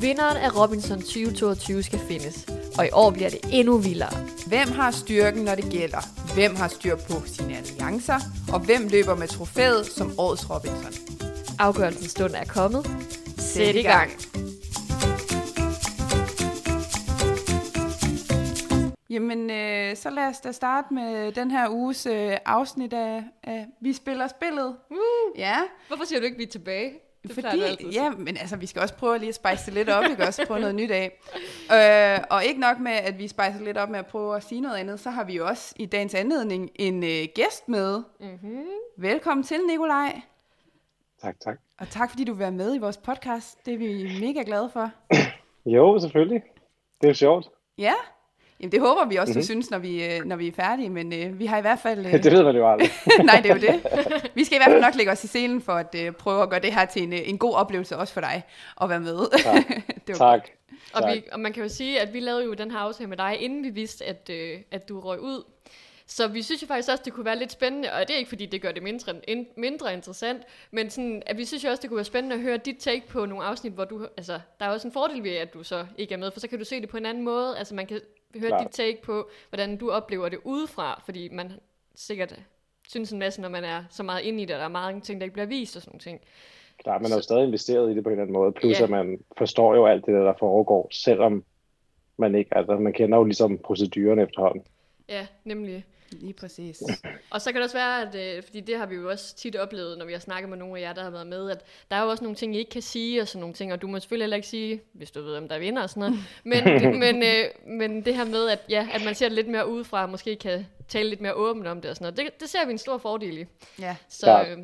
Vinderen af Robinson 2022 skal findes, og i år bliver det endnu vildere. Hvem har styrken, når det gælder? Hvem har styr på sine alliancer? Og hvem løber med trofæet som årets Robinson? Afgørelsens stund er kommet. Sæt i gang. Jamen, øh, så lad os da starte med den her uges øh, afsnit af, af Vi spiller spillet. Uh, Ja, hvorfor siger du ikke, vi er tilbage? Det fordi, at ja, men altså, vi skal også prøve lige at spice det lidt op, ikke også, på noget nyt af. Øh, og ikke nok med, at vi spicer lidt op med at prøve at sige noget andet, så har vi jo også i dagens anledning en øh, gæst med. Mm-hmm. Velkommen til, Nikolaj. Tak, tak. Og tak, fordi du vil være med i vores podcast. Det er vi mega glade for. Jo, selvfølgelig. Det er jo sjovt. Ja, Jamen, det håber vi også, mm-hmm. du Mhm. synes, når vi, øh, når vi er færdige, men øh, vi har i hvert fald... Øh, Det ved man jo aldrig. nej, det er jo det. Vi skal i hvert fald nok lægge os i scenen for at øh, prøve at gøre det her til en, øh, en god oplevelse også for dig at være med. Tak. det var tak. Og, Tak. vi, og man kan jo sige, at vi lavede jo den her aftale med dig, inden vi vidste, at, øh, at du røg ud. Så vi synes jo faktisk også, det kunne være lidt spændende, og det er ikke fordi, det gør det mindre, in, mindre interessant, men sådan, at vi synes jo også, det kunne være spændende at høre dit take på nogle afsnit, hvor du, altså, der er også en fordel ved, at du så ikke er med, for så kan du se det på en anden måde, altså man kan høre Klart. dit take på, hvordan du oplever det udefra, fordi man sikkert synes en masse, når man er så meget inde i det, og der er mange ting, der ikke bliver vist og sådan nogle ting. Klar, man er jo stadig investeret i det på en eller anden måde. Plus Ja. at man forstår jo alt det, der, der foregår, selvom man ikke, altså man kender jo ligesom proceduren efterhånden. Ja, nemlig. Lige præcis. Og så kan det også være, at, øh, fordi det har vi jo også tit oplevet, når vi har snakket med nogle af jer, der har været med, at der er jo også nogle ting, I ikke kan sige, og sådan nogle ting, og du må selvfølgelig heller ikke sige, hvis du ved, om der vinder og sådan noget. Men, men, øh, men det her med, at, ja, at man ser det lidt mere udefra, og måske kan tale lidt mere åbent om det og sådan noget, det, det ser vi en stor fordel i. Ja, Så øh,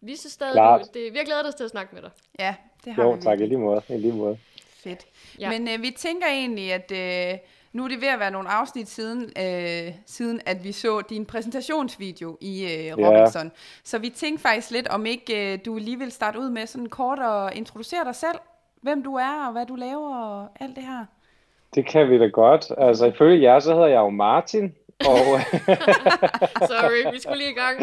vi synes stadig, Klart. du, det, vi har glædet os til at snakke med dig. ja det har Jo, vi tak i lige måde. I lige måde. Fedt. Ja. Men øh, vi tænker egentlig, at øh, nu er det ved at være nogle afsnit siden, øh, siden at vi så din præsentationsvideo i øh, Robinson. Så vi tænkte faktisk lidt, om ikke øh, du lige vil starte ud med sådan kort og introducere dig selv, hvem du er og hvad du laver og alt det her. Det kan vi da godt. Altså ifølge jer, så hedder jeg jo Martin, og Sorry, vi skulle lige i gang.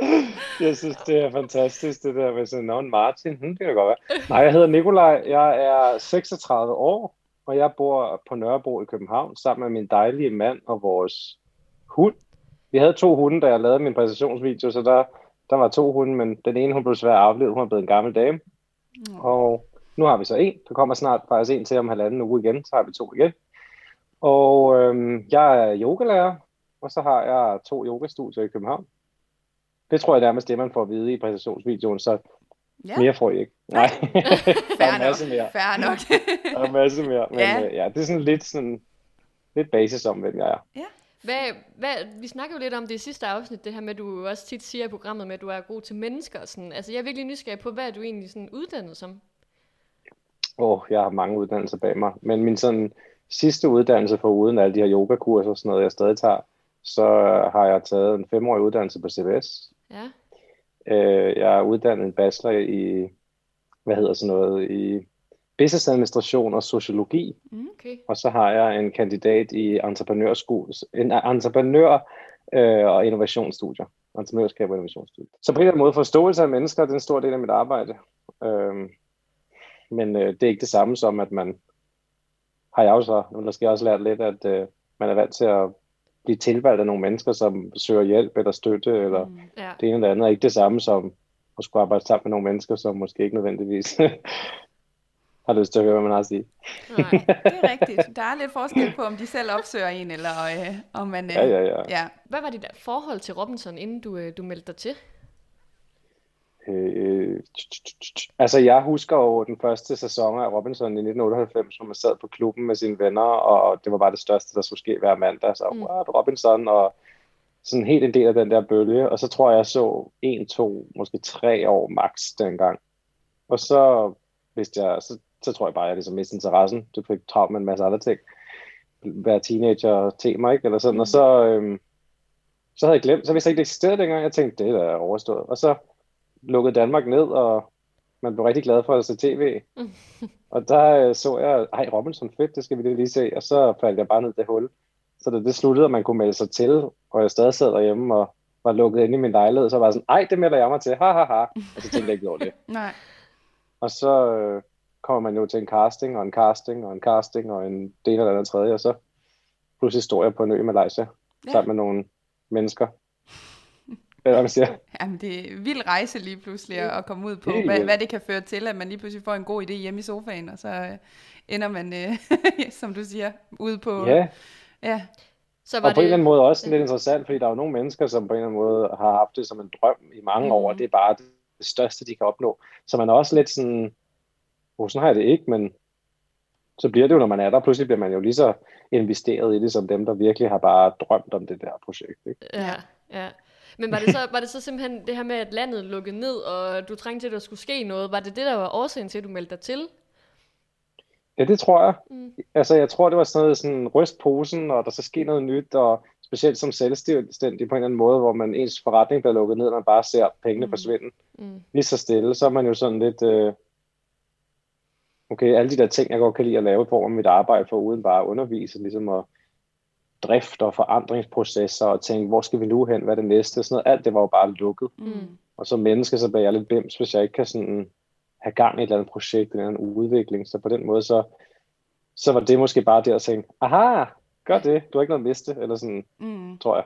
jeg synes, det er fantastisk, det der med sådan navn Martin. Hm, det kan godt være. Nej, jeg hedder Nikolaj. Jeg er 36 år, og jeg bor på Nørrebro i København, sammen med min dejlige mand og vores hund. Vi havde to hunde, da jeg lavede min præsentationsvideo, så der, der var to hunde, men den ene hun blev svært aflevet, hun er blevet en gammel dame. Og nu har vi så en. Der kommer snart faktisk en til om halvanden uge igen, så har vi to igen. Og øhm, jeg er yogalærer, og så har jeg to yogastudier i København. Det tror jeg nærmest det, man får at vide i præsentationsvideoen, så Ja, mere får I ikke. Nej, der er masse nok. mere. Fair nok. Der er en masse mere, men Ja. ja. Øh, ja, det er sådan lidt, sådan, lidt basis om, hvem jeg er. Hvad, hvad, vi snakker jo lidt om det i sidste afsnit, det her med, at du også tit siger i programmet med, at du er god til mennesker. Og sådan. Altså, jeg er virkelig nysgerrig på, hvad er du egentlig sådan uddannet som? Åh, oh, jeg har mange uddannelser bag mig, men min sådan sidste uddannelse for uden alle de her yogakurser og sådan noget, jeg stadig tager, så har jeg taget en femårig uddannelse på CBS. Ja. Øh, jeg er uddannet en bachelor i, hvad hedder sådan noget, i business administration og sociologi, Okay. og så har jeg en kandidat i en entreprenør øh, og innovationsstudier. Entreprenørskab og innovationsstudier. Så på en eller anden måde forståelse af mennesker, det er en stor del af mit arbejde. Øhm, men øh, det er ikke det samme som, at man har jeg også, nu måske også lært lidt, at øh, man er vant til at blive tilvalgt af nogle mennesker, som søger hjælp eller støtte, eller Mm. Ja. det ene eller andet, er ikke det samme som at skulle arbejde sammen med nogle mennesker, som måske ikke nødvendigvis har lyst til at høre, hvad man har at sige. Nej. Det er rigtigt. Der er lidt forskel på, om de selv opsøger en, eller øh, om man... Øh, Ja, ja, ja. ja. Hvad var dit forhold til Robinson, inden du, øh, du meldte dig til? Øh, altså, jeg husker jo den første sæson af Robinson i 1998, hvor man sad på klubben med sine venner, og det var bare det største, der skulle ske hver mandag. Så, Mm. what, Robinson, og sådan helt en del af den der bølge. Og så tror jeg, jeg så en, to, måske tre år max dengang. Og så, hvis jeg, så, så tror jeg bare, at jeg ligesom mistede interessen. Du fik travlt med en masse andre ting. Være teenager tema, ikke? Eller sådan. Og så, øhm, så havde jeg glemt, så vidste jeg ikke, det eksisterede dengang. Jeg tænkte, det er overstået. Og så lukkede Danmark ned, og man blev rigtig glad for at se tv. og der øh, så jeg, ej Robinson, fedt, det skal vi lige se. Og så faldt jeg bare ned i det hul. Så da det sluttede, og man kunne melde sig til, og jeg stadig sad derhjemme og var lukket inde i min lejlighed, så var jeg sådan, ej, det melder jeg mig til, ha ha ha. Og så tænkte jeg ikke over det. Nej. Og så, øh, kommer man jo til en casting, og en casting, og en casting, og en del eller andet tredje, og så pludselig står jeg på en ø i Malaysia, ja. sammen med nogle mennesker. Hvad man siger? Jamen, det er en vild rejse lige pludselig at komme ud på, hvad, hvad det kan føre til, at man lige pludselig får en god idé hjemme i sofaen, og så øh, ender man, øh, som du siger, ude på... Ja. ja. Så var og på det... en eller anden måde også lidt interessant, fordi der er jo nogle mennesker, som på en eller anden måde har haft det som en drøm i mange mm. år, og det er bare det største, de kan opnå. Så man er også lidt sådan, oh, sådan har jeg det ikke, men så bliver det jo, når man er der, pludselig bliver man jo lige så investeret i det, som dem, der virkelig har bare drømt om det der projekt. Ikke? Ja, ja. Men var det, så, var det så simpelthen det her med, at landet lukkede ned, og du trængte til, at der skulle ske noget? Var det det, der var årsagen til, at du meldte dig til? Ja, det tror jeg. Mm. Altså, jeg tror, det var sådan noget sådan ryst posen, og der så sker noget nyt, og specielt som selvstændig på en eller anden måde, hvor man ens forretning bliver lukket ned, og man bare ser pengene mm. forsvinde. Mm. Lige så stille, så er man jo sådan lidt, øh, okay, alle de der ting, jeg godt kan lide at lave på mit arbejde, for uden bare at undervise, ligesom at drift og forandringsprocesser, og tænke, hvor skal vi nu hen, hvad er det næste, sådan noget, alt det var jo bare lukket. Mm. Og som menneske, så bliver jeg lidt bims, hvis jeg ikke kan sådan have gang i et eller andet projekt, eller en udvikling, så på den måde, så, så var det måske bare der at tænke, aha, gør det, du har ikke noget at miste, eller sådan, mm. tror jeg.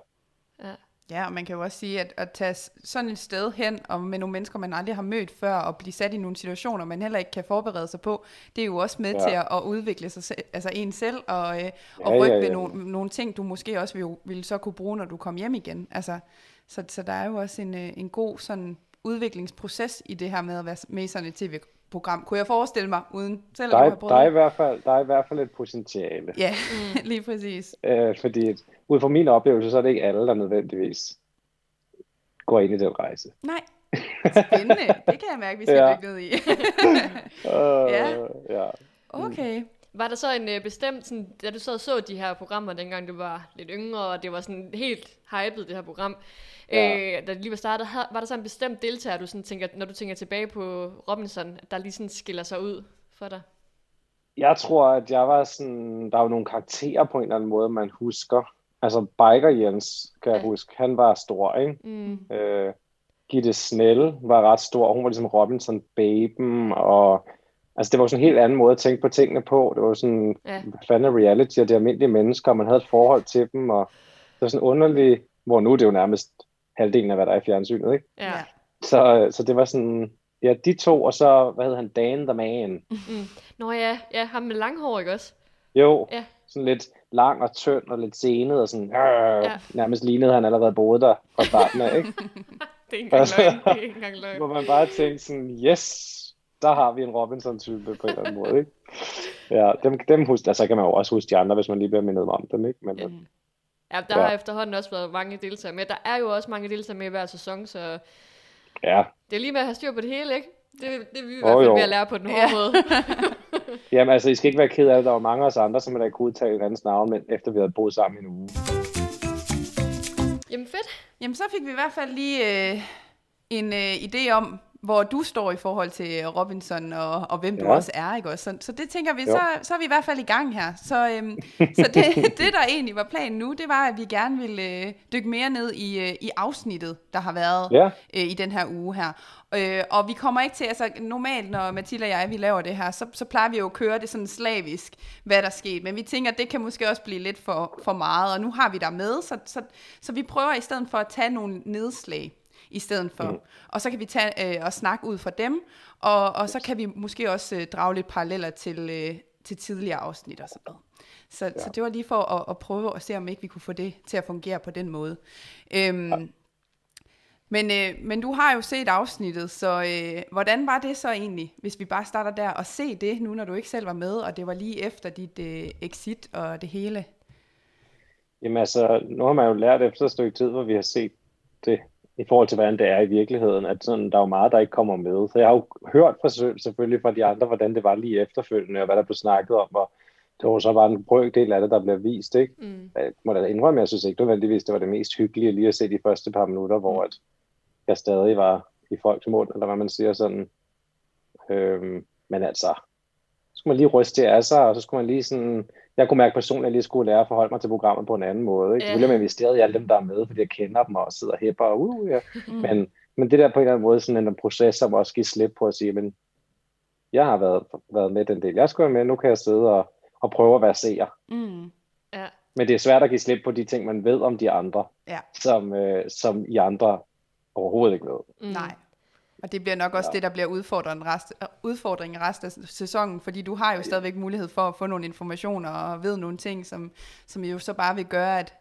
Ja. Og man kan jo også sige, at at tage sådan et sted hen, og med nogle mennesker, man aldrig har mødt før, og blive sat i nogle situationer, man heller ikke kan forberede sig på, det er jo også med ja. til at, at udvikle sig, altså en selv, og, øh, og ja, rykke ja, ja. ved nogle, nogle ting, du måske også vil, vil så kunne bruge, når du kommer hjem igen. Altså, så, så der er jo også en, øh, en god sådan udviklingsproces i det her med at være med i sådan et tv program, kunne jeg forestille mig, uden selv der er, at have prøvet der er, i hvert fald, der er i hvert fald et potentiale. Ja, mm. lige præcis. Øh, fordi ud fra min oplevelse, så er det ikke alle, der nødvendigvis går ind i den rejse. Nej, spændende. det kan jeg mærke, vi skal ja. dykke ned i. uh, ja. ja. Okay. Var der så en øh, bestemt, sådan, da du så så de her programmer, dengang du var lidt yngre, og det var sådan helt hypet, det her program, ja. øh, da det lige var startet, var der så en bestemt deltager, du sådan tænker, når du tænker tilbage på Robinson, der lige sådan skiller sig ud for dig? Jeg tror, at jeg var sådan, der er jo nogle karakterer på en eller anden måde, man husker. Altså Biker Jens, kan ja. jeg huske, han var stor, ikke? Mm. Øh, Gitte Snell var ret stor, hun var ligesom Robinson baben, og Altså, det var sådan en helt anden måde at tænke på tingene på. Det var sådan, ja. hvad fanden er reality, og det er almindelige mennesker, og man havde et forhold til dem, og det var sådan underligt, hvor nu det er jo nærmest halvdelen af, hvad der er i fjernsynet, ikke? Ja. Så, så det var sådan, ja, de to, og så, hvad hedder han, Dan the Man. Mm. Nå ja, ja, ham med langhår, ikke også? Jo, ja. sådan lidt lang og tynd og lidt senet, og sådan, øh, ja. nærmest lignede han allerede boede der fra starten af, ikke? det er ikke engang løgn, det er ikke engang løgn. Hvor man bare tænkte sådan, yes, der har vi en Robinson-type på en eller anden måde, ikke? Ja, dem, dem husk, altså kan man jo også huske de andre, hvis man lige bliver mindet om dem, ikke? Men, ja. ja, der ja. har efterhånden også været mange deltagere med. Der er jo også mange deltagere med hver sæson, så ja. det er lige med at have styr på det hele, ikke? Det, det er vi i hvert fald ved at lære på den hårde ja. måde. Jamen altså, I skal ikke være ked af det. Der var mange af os andre, som der ikke kunne udtale andens navn, men efter vi havde boet sammen i en uge. Jamen fedt. Jamen så fik vi i hvert fald lige øh, en øh, idé om, hvor du står i forhold til Robinson, og, og hvem ja. du også er, ikke også? Så, så det tænker vi, så, så er vi i hvert fald i gang her. Så, øhm, så det, det, der egentlig var planen nu, det var, at vi gerne ville øh, dykke mere ned i, øh, i afsnittet, der har været ja. øh, i den her uge her. Øh, og vi kommer ikke til, altså normalt, når Mathilde og jeg, vi laver det her, så, så plejer vi jo at køre det sådan slavisk, hvad der skete. Men vi tænker, at det kan måske også blive lidt for, for meget, og nu har vi der med, så, så, så vi prøver i stedet for at tage nogle nedslag i stedet for. Mm. Og så kan vi tage øh, og snakke ud fra dem, og, og så kan vi måske også øh, drage lidt paralleller til, øh, til tidligere afsnit og sådan noget. Så, ja. så det var lige for at, at prøve at se, om ikke vi kunne få det til at fungere på den måde. Øhm, ja. Men, øh, men du har jo set afsnittet, så øh, hvordan var det så egentlig, hvis vi bare starter der og se det, nu når du ikke selv var med, og det var lige efter dit øh, exit og det hele? Jamen altså, nu har man jo lært efter et stykke tid, hvor vi har set det i forhold til, hvordan det er i virkeligheden, at sådan, der er jo meget, der ikke kommer med. Så jeg har jo hørt fra, selvfølgelig fra de andre, hvordan det var lige efterfølgende, og hvad der blev snakket om, og det var så bare en brøkdel af det, der blev vist, ikke? Mm. Jeg må da indrømme, jeg synes ikke nødvendigvis, det var det mest hyggelige lige at se de første par minutter, hvor at jeg stadig var i folks mund, eller hvad man siger sådan. Øhm, men altså, så skulle man lige ryste det af sig, og så skulle man lige sådan jeg kunne mærke personligt, at jeg lige skulle lære at forholde mig til programmet på en anden måde. Ikke? Ja. Selvfølgelig har jeg investeret i alle dem, der er med, fordi jeg kender dem og sidder og hæpper. Og, uh, ja. mm. men, men det der på en eller anden måde, sådan en proces, som også giver slip på at sige, men jeg har været, været med den del. Jeg skulle være med, nu kan jeg sidde og, og prøve at være seer. Mm. Ja. Men det er svært at give slip på de ting, man ved om de andre, Ja. som, øh, som I andre overhovedet ikke ved. Mm. Nej. Og det bliver nok også ja. det, der bliver udfordringen rest, udfordringen resten af sæsonen, fordi du har jo stadigvæk mulighed for at få nogle informationer og ved nogle ting, som, som jo så bare vil gøre, at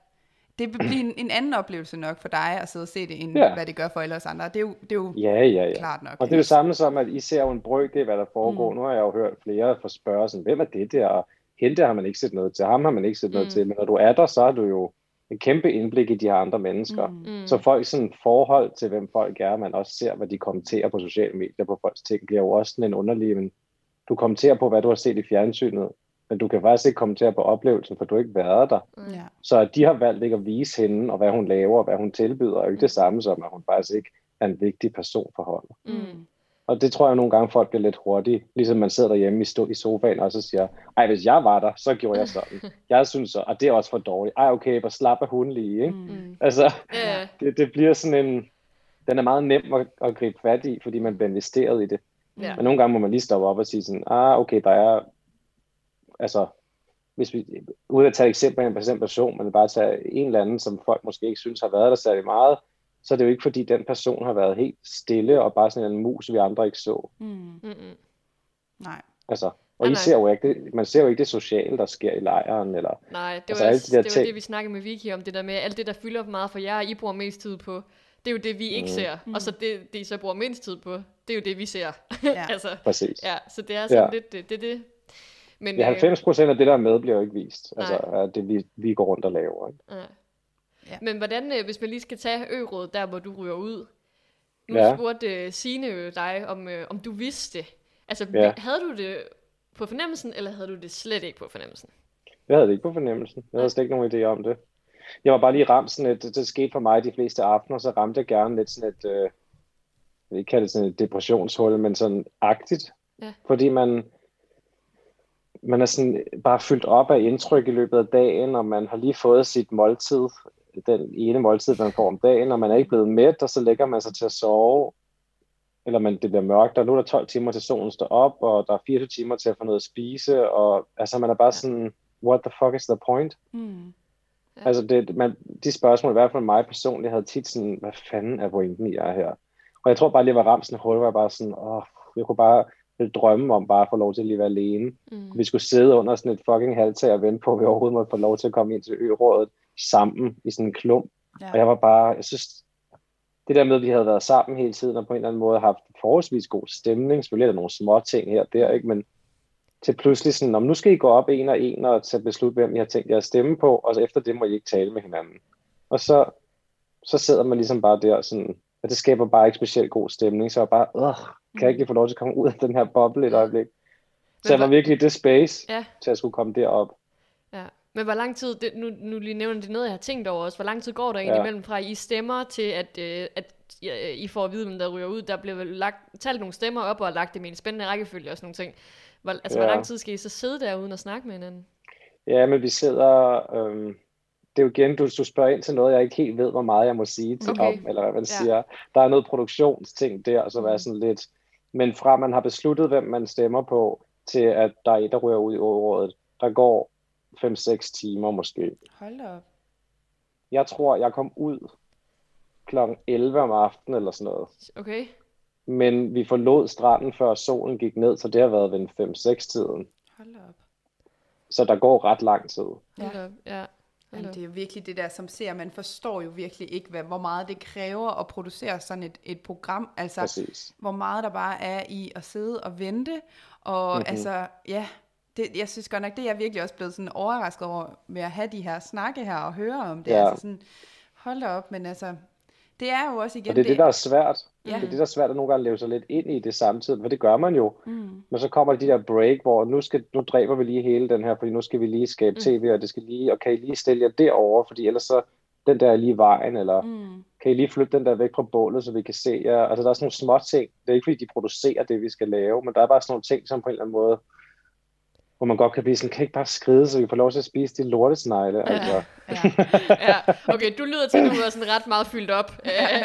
det vil blive en, en anden oplevelse nok for dig at sidde og se det, end ja. hvad det gør for alle os andre. Det er jo, det er jo ja, ja, ja. klart nok. Og det er det samme som, at I ser jo en brøk, hvad der foregår. Mm. Nu har jeg jo hørt flere få spørge sådan, hvem er det der? Og hente har man ikke set noget til, ham har man ikke set mm. noget til. Men når du er der, så er du jo en kæmpe indblik i de her andre mennesker. Mm. Så folk sådan forhold til, hvem folk er, man også ser, hvad de kommenterer på sociale medier på folks ting, bliver jo også sådan en underlig, men du kommenterer på, hvad du har set i fjernsynet, men du kan faktisk ikke kommentere på oplevelsen, for du har ikke været der. Ja. Så at de har valgt ikke at vise hende, og hvad hun laver, og hvad hun tilbyder, er jo ikke det samme som, at hun faktisk ikke er en vigtig person for holdet. Mm. Og det tror jeg nogle gange, folk bliver lidt hurtige. Ligesom man sidder derhjemme i, stå, i sofaen og så siger, ej, hvis jeg var der, så gjorde jeg sådan. Jeg synes så, og det er også for dårligt. Ej, okay, bare slap af hun lige, ikke? Mm. Altså, Ja. det, det bliver sådan en... Den er meget nem at, at gribe fat i, fordi man bliver investeret i det. Ja. Men nogle gange må man lige stoppe op og sige sådan, ah, okay, der er... Altså, hvis vi, uden at tage et eksempel af en bestemt person, men bare tage en eller anden, som folk måske ikke synes har været der særlig meget, så er det jo ikke, fordi den person har været helt stille og bare sådan en mus, vi andre ikke så. Mm. Mm-mm. Nej. Altså, og Nej, I nej. ser jo ikke det, man ser jo ikke det sociale, der sker i lejren, eller Nej, det Altså, var, alle også, de der det, var det, vi snakkede med Vicky om, det der med alt det, der fylder meget for jer, I bruger mest tid på. Det er jo det, vi ikke Mm. ser. Og så det, det, I så bruger mindst tid på, det er jo det, vi ser. Ja. altså, præcis. ja, så det er sådan Ja. lidt det. det, det. Men, Ja, øh, 90 procent af det, der er med, bliver jo ikke vist. Altså, Nej. af det vi, vi går rundt og laver. Ikke? Ja. Ja. Men hvordan, øh, hvis man lige skal tage ø der hvor du ryger ud. Nu Ja. spurgte øh, Signe jo dig, om, øh, om du vidste det. Altså, Ja. havde du det på fornemmelsen, eller havde du det slet ikke på fornemmelsen? Jeg havde det ikke på fornemmelsen. Jeg havde slet ikke nogen idé om det. Jeg var bare lige ramt sådan et, det, det skete for mig de fleste aftener, så ramte jeg gerne lidt sådan et, øh, jeg vil ikke kalde det sådan et depressionshul, men sådan agtigt. Ja. Fordi man, man er sådan bare fyldt op af indtryk i løbet af dagen, og man har lige fået sit måltid, den ene måltid, man får om dagen, og man er ikke blevet mæt, og så lægger man sig til at sove, eller man, det bliver mørkt, og nu er der 12 timer til solen står op, og der er 24 timer til at få noget at spise, og altså man er bare sådan, what the fuck is the point? Mm. Ja. Altså det, man, de spørgsmål, i hvert fald mig personligt, havde tit sådan, hvad fanden er pointen i er her? Og jeg tror bare lige, at jeg var ramt sådan hul, hvor jeg bare sådan, åh, jeg kunne bare drømme om bare at få lov til at lige være alene. Mm. Vi skulle sidde under sådan et fucking halvtag og vente på, at vi overhovedet måtte få lov til at komme ind til ørådet sammen i sådan en klump. Ja. Og jeg var bare, jeg synes, det der med, at vi havde været sammen hele tiden, og på en eller anden måde haft forholdsvis god stemning, selvfølgelig er der nogle små ting her og der, ikke? men til pludselig sådan, om nu skal I gå op en og en og tage beslut, hvem I har tænkt jer at stemme på, og så efter det må I ikke tale med hinanden. Og så, så sidder man ligesom bare der sådan, og det skaber bare ikke specielt god stemning, så jeg bare, øh, kan jeg ikke lige få lov til at komme ud af den her boble et øjeblik? Så jeg var virkelig i det space, Ja. til at skulle komme derop. Men hvor lang tid, det, nu, nu lige nævner det noget, jeg har tænkt over også, hvor lang tid går der egentlig Ja. imellem fra, I stemmer til, at, øh, at ja, I får at vide, hvem der ryger ud. Der bliver lagt, talt nogle stemmer op og lagt dem i en spændende rækkefølge og sådan nogle ting. Hvor, altså, ja. hvor lang tid skal I så sidde der uden at snakke med hinanden? Ja, men vi sidder... Øhm, det er jo igen, du, du spørger ind til noget, jeg ikke helt ved, hvor meget jeg må sige til Okay. om, eller hvad man Ja. siger. Der er noget produktionsting der, som er Mm. sådan lidt... Men fra man har besluttet, hvem man stemmer på, til at der er et, der ryger ud i rådet, der går 5-6 timer måske. Hold da op. Jeg tror, jeg kom ud klokken 11 om aftenen eller sådan noget. Okay? Men vi forlod stranden, før solen gik ned, så det har været ved en 5-6 tiden. Hold da op. Så der går ret lang tid. Ja. Hold op. Ja. Men det er jo virkelig det der, som ser, man forstår jo virkelig ikke, hvad, hvor meget det kræver at producere sådan et, et program. Altså, Præcis. hvor meget der bare er i at sidde og vente. Og Mhm. mm-hmm. altså, ja, det, jeg synes godt nok, det er jeg virkelig også blevet sådan overrasket over med at have de her snakke her og høre om det. Ja. Altså sådan, hold da op, men altså, det er jo også igen Og det er det, der er svært. Ja. Det er det, der er svært at nogle gange leve sig lidt ind i det samtidig, for det gør man jo. Mm, Men så kommer de der break, hvor nu, skal, nu dræber vi lige hele den her, fordi nu skal vi lige skabe Mm. tv, og det skal lige, og kan I lige stille jer derover, fordi ellers så, den der er lige vejen, eller mm, kan I lige flytte den der væk fra bålet, så vi kan se jer. Altså der er sådan nogle små ting. Det er ikke fordi, de producerer det, vi skal lave, men der er bare sådan nogle ting, som på en eller anden måde hvor man godt kan blive sådan, kan ikke bare skride, så vi får lov til at spise de lortesnegle, ja. altså. Ja. ja. Okay, du lyder til, at du er sådan ret meget fyldt op. ja.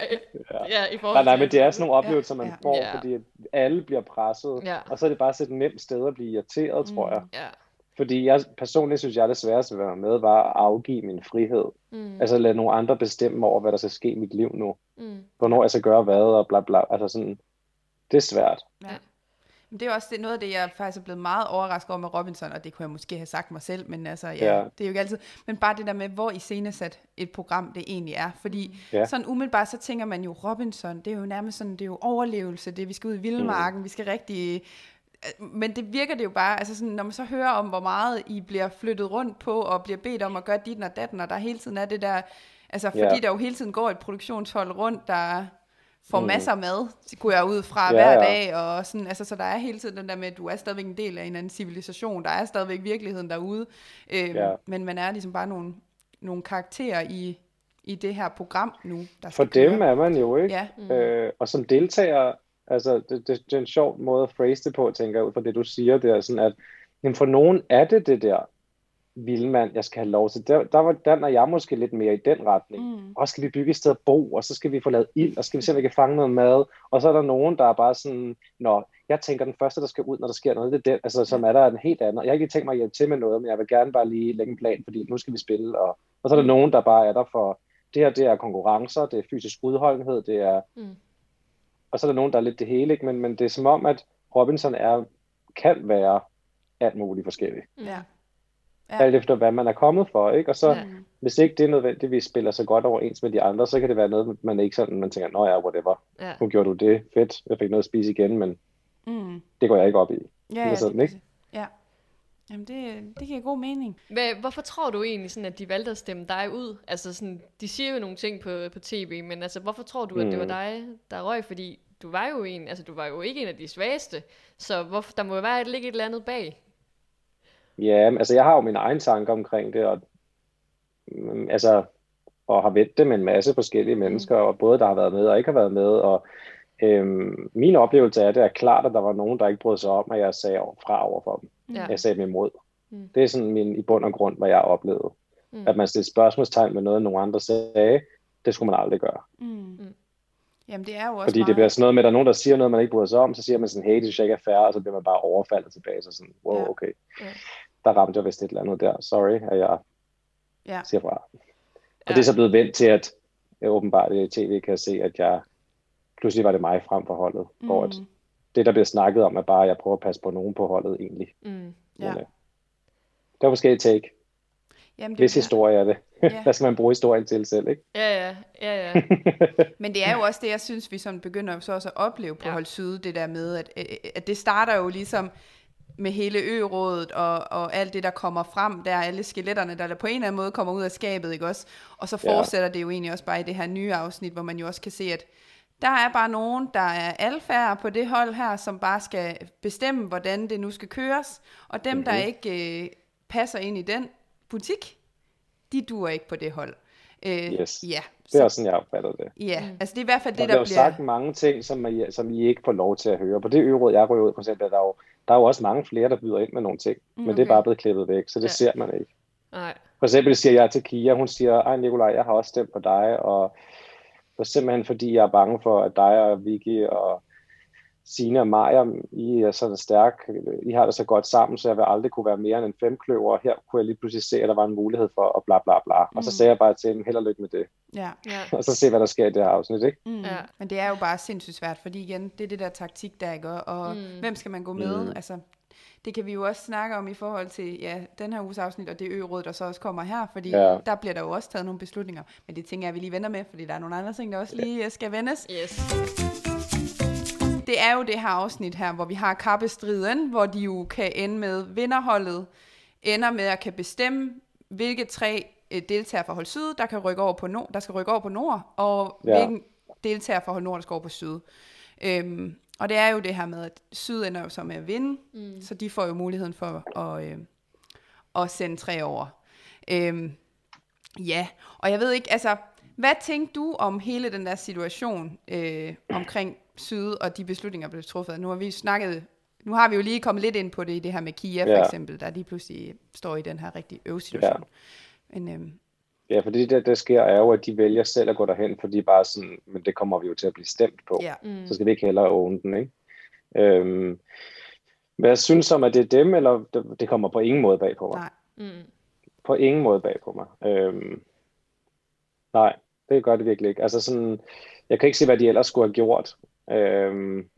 ja, i forhold nej, nej, men det er sådan nogle oplevelser, man Ja. får, Ja. fordi alle bliver presset, Ja. og så er det bare sådan et nemt sted at blive irriteret, tror Mm. jeg. Ja. Fordi jeg personligt synes, jeg det sværeste ved at være med, var at afgive min frihed. Mm. Altså lade nogle andre bestemme over, hvad der skal ske i mit liv nu. Mm. Hvornår jeg skal gøre hvad, og bla bla. Altså sådan, det er svært. Ja. Men det er også det, noget af det, jeg faktisk er blevet meget overrasket over med Robinson, og det kunne jeg måske have sagt mig selv, men altså, ja, Ja. det er jo ikke altid. Men bare det der med, hvor iscenesat et program det egentlig er. Fordi Ja. ja. sådan umiddelbart, så tænker man jo, Robinson, det er jo nærmest sådan, det er jo overlevelse, det er, vi skal ud i vildmarken, mm. vi skal rigtig... Men det virker det jo bare, altså sådan, når man så hører om, hvor meget I bliver flyttet rundt på, og bliver bedt om at gøre dit og datten, og der hele tiden er det der, altså fordi Ja. der jo hele tiden går et produktionshold rundt, der får Mm. masser af mad, det går jeg ud fra Ja, hver ja. dag, og sådan, altså, så der er hele tiden den der med, at du er stadigvæk en del af en anden civilisation, der er stadigvæk virkeligheden derude, øhm, Ja. men man er ligesom bare nogle, nogle karakterer i, i det her program nu, der For dem køre. er man jo ikke. Ja, Mm. Øh, og som deltager, altså det, det, det er en sjov måde at phrase det på, tænker jeg, ud fra det du siger, det er sådan, at jamen for nogen er det det der vildmand, jeg skal have lov til. Der, der var og jeg måske lidt mere i den retning. Mm. Og skal vi bygge et sted at bo, og så skal vi få lavet ild, og skal vi se, om vi kan fange noget mad. Og så er der nogen, der er bare sådan, nå, jeg tænker, den første, der skal ud, når der sker noget, det er den, altså, som er der en helt anden. Jeg har ikke tænkt mig at hjælpe til med noget, men jeg vil gerne bare lige lægge en plan, fordi nu skal vi spille. Og, og så er der nogen, der bare er der for, det her, det er konkurrencer, det er fysisk udholdenhed, det er, Mm. og så er der nogen, der er lidt det hele, ikke? Men, men det er som om, at Robinson er, kan være alt muligt forskelligt. Mm. Ja. Ja. Alt efter, hvad man er kommet for, ikke? Og så, Ja. hvis ikke det nødvendigvis spiller så godt overens med de andre, så kan det være noget, man ikke sådan, man tænker, nå ja, whatever, Ja. nu gjorde du det, fedt, jeg fik noget at spise igen, men Mm. det går jeg ikke op i. Ja, er ja, sådan, det- ikke? Ja. Jamen, det, det giver god mening. Hvad, hvorfor tror du egentlig, sådan, at de valgte at stemme dig ud? Altså, sådan, de siger jo nogle ting på, på tv, men altså, hvorfor tror du, at det var Mm. dig, der røg? Fordi du var jo en, altså, du var jo ikke en af de svageste, så hvorfor, der må jo være et, ligge et eller andet bag. Ja, altså jeg har jo mine egne tanker omkring det, og mm, altså, og har vendt det med en masse forskellige mennesker, og både der har været med og ikke har været med, og øhm, min oplevelse af det er klart, at der var nogen, der ikke brød sig om, at jeg sagde fra over for dem. Ja. Jeg sagde dem imod. Mm. Det er sådan min, i bund og grund, hvad jeg oplevede. Mm. At man stiller spørgsmålstegn med noget, nogen andre sagde, det skulle man aldrig gøre. Mm. Mm. Jamen, det er jo også Fordi meget... det bliver sådan noget med, at der er nogen, der siger noget, man ikke bryder sig om, så siger man sådan, hey, det synes jeg ikke er fair, og så bliver man bare overfaldet tilbage, så sådan, wow, Ja. okay. Ja. Der ramte jeg vist et eller andet der. Sorry, at jeg Ja. siger fra. Og Ja. det er så blevet vendt til, at jeg åbenbart i tv kan se, at jeg pludselig var det mig frem for holdet, mm. hvor at Mm. det, der bliver snakket om, er bare, at jeg prøver at passe på nogen på holdet egentlig. Mm. Men, Ja. øh, der er forskellige take. Jamen, det Hvis er- historie er det. Ja. Hvad skal man bruge historien til selv, ikke? Ja, ja, ja, ja. Men det er jo også det, jeg synes, vi sådan begynder så også at opleve på Ja. Hold Syde, det der med, at, at det starter jo ligesom med hele ø-rådet og, og alt det, der kommer frem, der er alle skeletterne, der på en eller anden måde kommer ud af skabet, ikke også? Og så Ja. fortsætter det jo egentlig også bare i det her nye afsnit, hvor man jo også kan se, at der er bare nogen, der er alfærd på det hold her, som bare skal bestemme, hvordan det nu skal køres. Og dem, mm-hmm. der Mhm. ikke øh, passer ind i den butik, de duer ikke på det hold. Øh, Yes. Ja, Det er også sådan, jeg opfatter det. Ja, Mm. mm. altså det er i hvert fald Der det, bliver der jo bliver... sagt mange ting, som I, som I ikke får lov til at høre. På det øvrigt, jeg ryger ud, for eksempel, er der jo, der er jo også mange flere, der byder ind med nogle ting. Mm, Men det er okay. bare blevet klippet væk, så det Ja. ser man ikke. Nej. For eksempel siger jeg til Kia, hun siger, ej Nikolaj, jeg har også stemt på dig, og det er simpelthen fordi, jeg er bange for, at dig og Vicky og Sine og Maja, I er så stærk, I har det så godt sammen, så jeg vil aldrig kunne være mere end en femkløver. Her kunne jeg lige pludselig se, at der var en mulighed for, og bla bla bla. Og så Mm. sagde jeg bare til dem, held og lykke med det. Ja. Ja. Og så se, hvad der sker i det her afsnit, ikke? Mm. Ja. Men det er jo bare sindssygt svært, fordi igen, det er det der taktik, der ikke og Mm. mm. hvem skal man gå med? Mm. Mm. Altså, det kan vi jo også snakke om i forhold til ja, den her uges afsnit, og det ø-råd, der så også kommer her, fordi Ja. ja. der bliver der jo også taget nogle beslutninger. Men det tænker jeg, vi lige venter med, fordi der er nogle andre ting, der også lige øh, skal vendes. Yes. Det er jo det her afsnit her, hvor vi har kappestriden, hvor de jo kan ende med vinderholdet, ender med at kan bestemme, hvilke tre øh, deltagere fra hold syd, der kan rykke over på nord, der skal rykke over på nord, og Ja. ja. hvilken deltager fra hold nord, der skal over på syd. Øhm, og det er jo det her med, at syd ender jo så med at vinde, mm. så de får jo muligheden for at, øh, at sende tre over. Øhm, ja, og jeg ved ikke, altså, hvad tænkte du om hele den der situation øh, omkring syd og de beslutninger, der blev truffet? Nu har vi snakket nu har vi jo lige kommet lidt ind på det i det her med Kia for Ja. eksempel, der lige pludselig står i den her rigtig øvsituation. Men øhm, Ja, fordi det, der sker, er jo, at de vælger selv at gå derhen, fordi bare sådan, men det kommer vi jo til at blive stemt på. ja, Mm. Så skal vi ikke hellere own den, ikke? Øhm, men jeg synes om, at det er dem, eller det, det kommer på ingen måde bag på mig. nej. Mm. På ingen måde bag på mig. Øhm, nej, det gør det virkelig ikke. Altså sådan, jeg kan ikke se, hvad de ellers skulle have gjort. Øhm,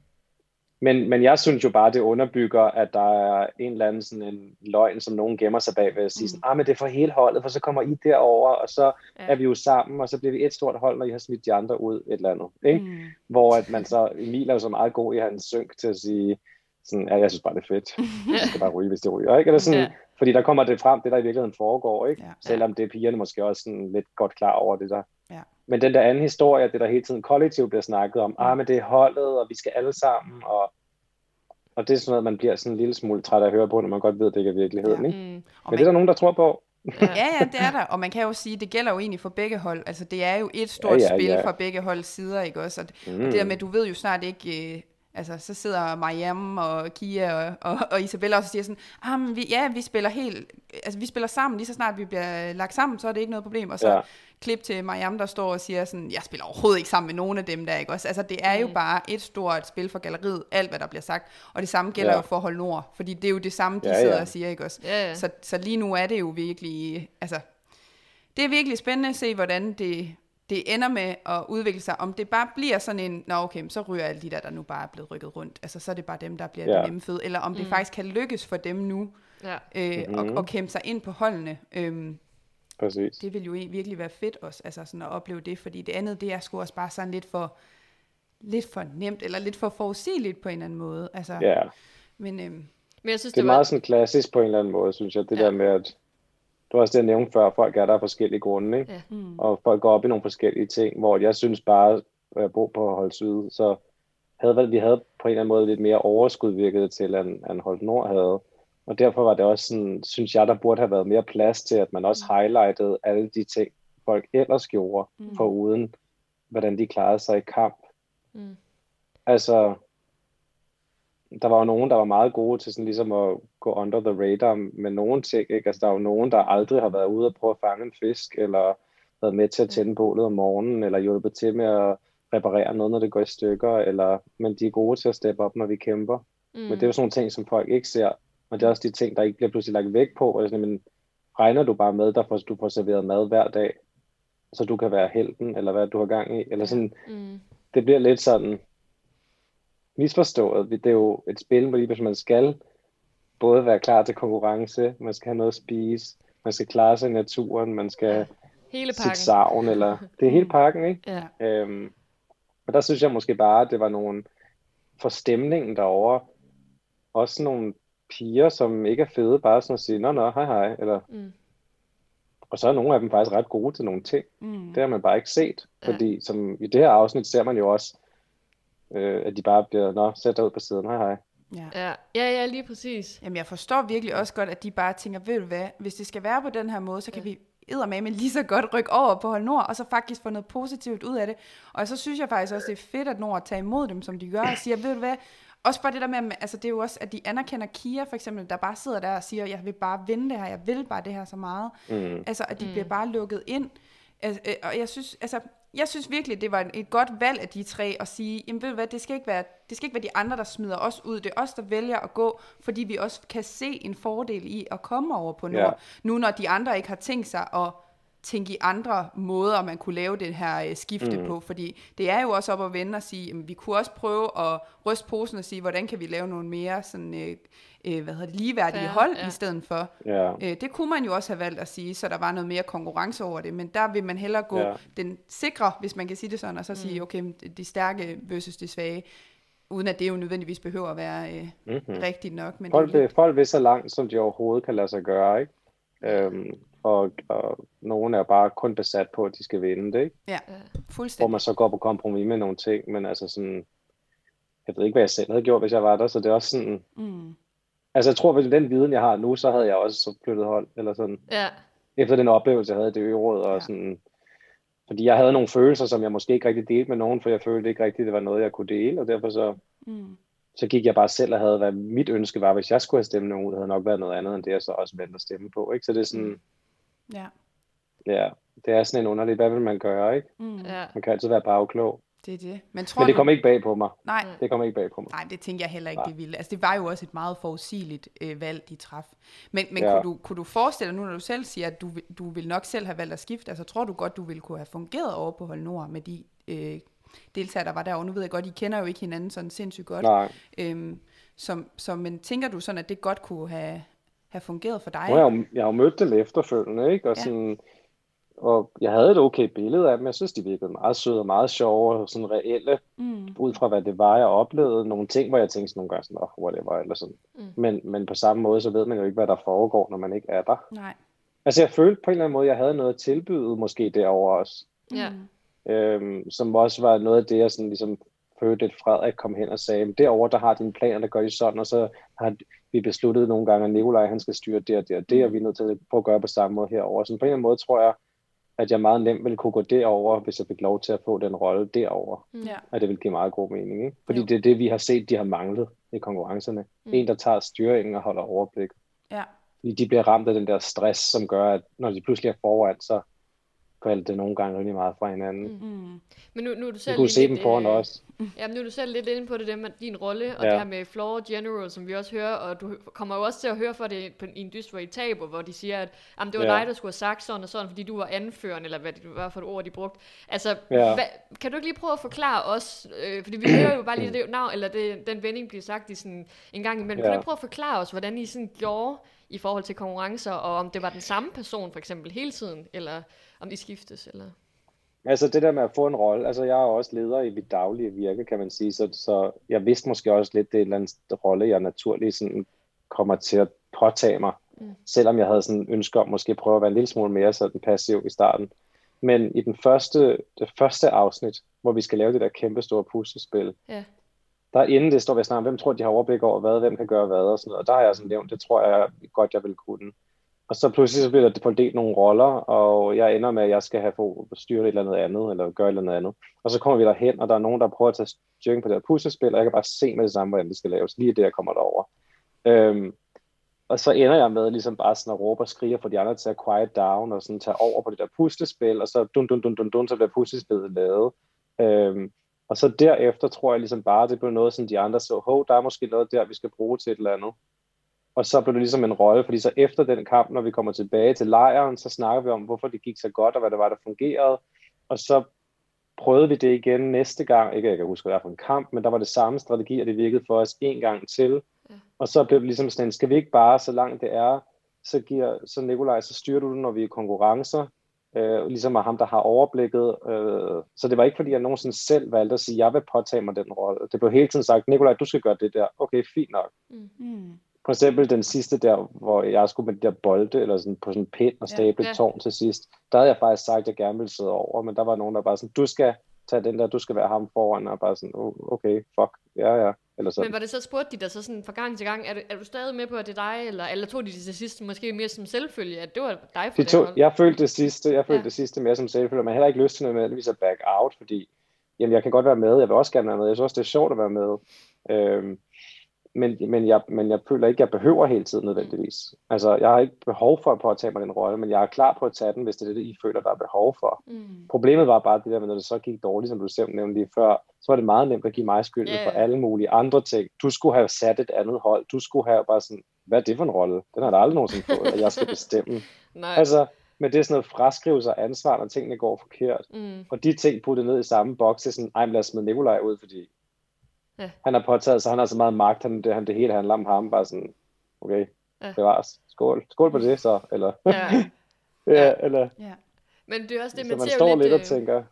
men, men jeg synes jo bare, det underbygger, at der er en eller anden sådan en løgn, som nogen gemmer sig bag ved at sige Mm. sådan, ah, men det er for hele holdet, for så kommer I derover, og så Ja. er vi jo sammen, og så bliver vi et stort hold, når I har smidt de andre ud, et eller andet. Ikke? Mm. Hvor at man så, Emil er jo så meget god i hans synk til at sige, sådan, ja, jeg synes bare, det er fedt. Jeg skal bare ryge, hvis det ryger. Ikke? Eller sådan, Ja. Fordi der kommer det frem, det der i virkeligheden foregår. Ikke? Ja. Selvom det er pigerne måske også sådan lidt godt klar over det der. Ja. Men den der anden historie, det der hele tiden kollektivt bliver snakket om, ah, men det er holdet, og vi skal alle sammen, og, og det er sådan noget, man bliver sådan en lille smule træt af at høre på, når man godt ved, at det ikke er virkeligheden. Ja. Ikke? Mm. Men Og det er der man, nogen, der tror på. Ja. ja, ja, det er der. Og man kan jo sige, det gælder jo egentlig for begge hold. Altså, det er jo et stort Ja, ja, spil ja. fra begge holds sider, ikke også? Og, Mm. og det der med, du ved jo snart ikke... Altså, så sidder Mariam og Kia og, og, og Isabella og så siger sådan, ah, men vi, ja, vi spiller helt, altså vi spiller sammen, lige så snart vi bliver lagt sammen, så er det ikke noget problem. Og så Ja. ja. klip til Mariam, der står og siger sådan, jeg spiller overhovedet ikke sammen med nogen af dem der, ikke også? Altså, det er jo Mm. bare et stort spil for galleriet, alt hvad der bliver sagt. Og det samme gælder Ja. jo for Hold Nord, fordi det er jo det samme, de Ja, ja. sidder og siger, ikke også? Ja, ja. Så, så lige nu er det jo virkelig, altså, det er virkelig spændende at se, hvordan det, det ender med at udvikle sig. Om det bare bliver sådan en, nå okay, så ryger alle de der, der nu bare er blevet rykket rundt. Altså, så er det bare dem, der bliver ja. Det nemme. Eller om det Mm. faktisk kan lykkes for dem nu, ja. øh, Mhm. og, og kæmpe sig ind på holdene. Øhm, Præcis. det vil jo e- virkelig være fedt også, altså sådan at opleve det, fordi det andet, det er sgu også bare sådan lidt for, lidt for nemt, eller lidt for forudsigeligt på en eller anden måde. Altså, Ja. Men øhm, Men jeg synes, Det er det, var... meget sådan klassisk på en eller anden måde, synes jeg. Det Ja. der med, at du har også det, jeg nævnte før, folk er der af forskellige grunde, ikke? Ja. mm, og folk går op i nogle forskellige ting, hvor jeg synes bare, at jeg bor på Hold Syd, så havde vel- vi havde på en eller anden måde lidt mere overskud virket til, end, end Hold Nord havde. Og derfor var det også sådan, synes jeg, der burde have været mere plads til, at man også highlightede alle de ting, folk ellers gjorde, Mm. for uden hvordan de klarede sig i kamp. Mm. Altså, der var jo nogen, der var meget gode til sådan ligesom at gå under the radar med nogle ting, ikke? Altså, der er jo nogen, der aldrig har været ude og prøve at fange en fisk, eller været med til at tænde bålet om morgenen, eller hjulpet til med at reparere noget, når det går i stykker, eller, men de er gode til at steppe op, når vi kæmper. Mm. Men det er jo sådan nogle ting, som folk ikke ser, og det er også de ting, der ikke bliver pludselig lagt væk på, og sådan, men regner du bare med, der du får serveret mad hver dag, så du kan være helten, eller hvad du har gang i, eller sådan, Mm. det bliver lidt sådan misforstået. Det er jo et spil, hvor pludselig man skal både være klar til konkurrence, man skal have noget at spise, man skal klare sig i naturen, man skal Hele sit pakken. savn, eller det er hele pakken, ikke? Ja. Øhm, og der synes jeg måske bare, at det var nogle for stemningen derovre, også nogle piger, som ikke er fede, bare sådan at sige, nå, nå, hej, hej, eller, Mm. og så er nogle af dem faktisk ret gode til nogle ting. mm, Det har man bare ikke set, Ja. fordi som i det her afsnit ser man jo også, øh, at de bare bliver, nå, sæt dig ud på siden, hej hej. ja. Ja. ja, ja, lige præcis. Jamen, jeg forstår virkelig også godt, at de bare tænker, ved du hvad, hvis det skal være på den her måde, så kan Ja. vi eddermame lige så godt rykke over på Hold Nord, og så faktisk få noget positivt ud af det. Og så synes jeg faktisk også, det er fedt, at Nord tager imod dem, som de gør, og siger, ved du hvad, også bare det der med, altså det er jo også, at de anerkender Kia for eksempel, der bare sidder der og siger, jeg vil bare vinde det her, jeg vil bare det her så meget. Mm. Altså, at de Mm. mm. bliver bare lukket ind. Altså, øh, og jeg synes, altså, jeg synes virkelig, det var et- godt valg af de tre at sige, jamen ved du hvad, det skal, ikke være, det skal ikke være de andre, der smider os ud. Det er os, der vælger at gå, fordi vi også kan se en fordel i at komme over på Nord. Ja. Nu når de andre ikke har tænkt sig at tænke i andre måder, man kunne lave det her øh, skifte Mm. på, fordi det er jo også op at vende og sige, jamen, vi kunne også prøve at ryste posen og sige, hvordan kan vi lave nogle mere sådan, øh, øh, hvad hedder det, ligeværdige Fair, hold ja. i stedet for. Ja. Øh, det kunne man jo også have valgt at sige, så der var noget mere konkurrence over det, men der vil man hellere gå Ja. ja. den sikre, hvis man kan sige det sådan, og så sige, Mm. okay, de stærke versus de svage, uden at det jo nødvendigvis behøver at være øh, Mm-hmm. rigtigt nok. Men Folk, det folk vil så langt, som de overhovedet kan lade sig gøre, ikke? Øhm, og, og nogen er bare kun besat på, at de skal vinde det, ikke? ja, Ja. Hvor fuldstændig. man så går på kompromis med nogle ting, men altså sådan, jeg ved ikke, hvad jeg selv havde gjort, hvis jeg var der, så det er også sådan, Mm. altså jeg tror, at den viden, jeg har nu, så havde jeg også så flyttet hold, eller sådan, Ja. efter den oplevelse, jeg havde i det øgeråd, og Ja. sådan, fordi jeg havde nogle følelser, som jeg måske ikke rigtig delte med nogen, for jeg følte ikke rigtigt, det var noget, jeg kunne dele, og derfor så, Mm. så gik jeg bare selv og havde, hvad mit ønske var, hvis jeg skulle have stemt nogen ud, havde nok været noget andet, end det jeg så også valgte at stemme på, ikke? Så det er sådan, Ja. ja, det er sådan en underlig, hvad vil man gøre, ikke? Mm. Ja. Man kan altid være bagklog. Det er det. Men, tror Men det du... kom ikke bag på mig. Nej, Det kom ikke bag på mig. Nej, det tænker jeg heller ikke, Nej. det ville. Altså, det var jo også et meget forudsigeligt øh, valg, de traf. Men, men Ja. kunne, du, kunne du forestille dig nu, når du selv siger, at du, vil- du vil nok selv have valgt at skifte, altså tror du godt, du ville kunne have fungeret over på Hold Nord med de øh, deltagere, der var der? Og nu ved jeg godt, I kender jo ikke hinanden sådan sindssygt godt. Nej. Øhm, som, som, men tænker du sådan, at det godt kunne have, have fungeret for dig? Nu har jeg, jo, jeg har jo mødt dem efterfølgende, ikke? Og, Ja. sådan, og jeg havde et okay billede af dem. Jeg synes, de virkede meget søde og meget sjove og sådan reelle, Mm. ud fra hvad det var, jeg oplevede. Nogle ting, hvor jeg tænkte sådan nogle gange sådan, oh, whatever, eller sådan. Mm. Men, men på samme måde, så ved man jo ikke, hvad der foregår, når man ikke er der. Nej. Altså, jeg følte på en eller anden måde, jeg havde noget at tilbyde måske derovre også. Ja. Mm. Øhm, som også var noget af det, jeg sådan ligesom følte, at Frederik kom hen og sagde, men derovre, der har dine planer, der gør de sådan, og så har vi besluttet nogle gange, at Nikolaj, han skal styre det og det og det, og vi er nødt til at prøve at gøre på samme måde herover. Så på en eller anden måde tror jeg, at jeg meget nemt ville kunne gå derover, hvis jeg fik lov til at få den rolle derover. Mm. Ja. At det vil give meget god mening, ikke? Fordi Jo. det er det, vi har set, de har manglet i konkurrencerne. Mm. En, der tager styringen og holder overblik. Ja. Fordi de bliver ramt af den der stress, som gør, at når de pludselig er foran, så falder det nogle gange rigtig meget fra hinanden. Mm. Mm. Men nu, nu er du Vi selv kunne lige se lidt, dem foran øh, os. Jamen, nu er du selv lidt inde på det, det med din rolle, og Ja. det her med Floor General, som vi også hører, og du kommer jo også til at høre for det på, i en dyst, hvor I taber, hvor de siger, at det var Ja. dig, der skulle have sagt sådan og sådan, fordi du var anføreren, eller hvad det var for et ord, de brugte. Altså, Ja. hvad, kan du ikke lige prøve at forklare os, øh, fordi vi hører jo bare lige det navn, eller det, den vending bliver sagt i sådan en gang imellem. Kan Ja. du ikke prøve at forklare os, hvordan I sådan gjorde i forhold til konkurrencer, og om det var den samme person for eksempel hele tiden, eller om de skiftes, eller... Altså det der med at få en rolle, altså jeg er også leder i mit daglige virke, kan man sige, så, så jeg vidste måske også lidt, det er en eller anden rolle, jeg naturligt sådan kommer til at påtage mig, Mm. selvom jeg havde sådan ønske om måske at prøve at være en lille smule mere sådan passiv i starten. Men i den første, det første afsnit, hvor vi skal lave det der kæmpe store puslespil, Ja. der inden det står vi om, hvem tror de har overblik over hvad, hvem kan gøre hvad og sådan noget, og der har jeg sådan nævnt, det tror jeg godt, jeg vil kunne. Og så pludselig så bliver der fordelt nogle roller, og jeg ender med, at jeg skal have få styre et eller andet andet, eller gøre et eller andet andet. Og så kommer vi derhen, og der er nogen, der prøver at tage styring på det her puslespil, og jeg kan bare se med det samme, hvordan det skal laves, lige det, jeg kommer derover. Øhm, og så ender jeg med ligesom bare sådan at råbe og skrige for de andre til at quiet down, og sådan tage over på det der puslespil, og så dun dun dun dun dun, så bliver puslespillet lavet. Øhm, og så derefter tror jeg ligesom bare, det blev noget, som de andre så, hov, der er måske noget der, vi skal bruge til et eller andet. Og så blev det ligesom en rolle, fordi så efter den kamp, når vi kommer tilbage til lejren, så snakker vi om, hvorfor det gik så godt, og hvad det var, der fungerede. Og så prøvede vi det igen næste gang, ikke at jeg kan huske, hvad det var for en kamp, men der var det samme strategi, og det virkede for os en gang til. Ja. Og så blev det ligesom sådan, skal vi ikke bare, så langt det er, så giver, så Nikolaj, så styrer du det, når vi er i konkurrencer, øh, ligesom er ham, der har overblikket. Øh, så det var ikke, fordi jeg nogensinde selv valgte at sige, jeg vil påtage mig den rolle. Det blev hele tiden sagt, Nikolaj, du skal gøre det der. Okay, fint nok. Mm. For eksempel den sidste der, hvor jeg skulle med de der bolde, eller sådan på sådan en pind og stable ja. ja, tårn til sidst, der havde jeg faktisk sagt, at jeg gerne ville sidde over, men der var nogen, der bare sådan, du skal tage den der, du skal være ham foran, og bare sådan, oh, okay, fuck, ja, ja, eller sådan. Men var det så, spurgte de dig så sådan fra gang til gang, er du, er du stadig med på, at det er dig, eller, eller tog de det til sidst måske mere som selvfølge, at det var dig for De det to, hold? jeg følte det sidste, jeg følte Ja. det sidste mere som selvfølge, har heller ikke lyst til noget med at back out, fordi jamen, jeg kan godt være med, jeg vil også gerne være med, jeg synes også, det er sjovt at være med. Øhm, men, men, jeg, men jeg føler ikke, jeg behøver hele tiden nødvendigvis. Altså, jeg har ikke behov for at påtage mig den rolle, men jeg er klar på at tage den, hvis det er det, I føler, der er behov for. Mm. Problemet var bare det der med, når det så gik dårligt, som du selv nævnte lige før, så var det meget nemt at give mig skylden Ja, for alle mulige andre ting. Du skulle have sat et andet hold. Du skulle have bare sådan, hvad er det for en rolle? Den har der aldrig nogensinde fået, at jeg skal bestemme. Nej. Altså, men det er sådan noget fraskrivelse af ansvar, når tingene går forkert. mm. Og de ting puttet ned i samme boks, det er sådan, ej, lad os smide Nikolaj ud, fordi Ja. han har påtaget sig, han har så meget magt, han, det, han, det hele handler om ham, bare sådan, okay, Ja. det var skål, skål på det så, eller, ja. ja, eller, Ja. Men det er også det, så man, man ser står jo lidt lidt, og øh, tænker,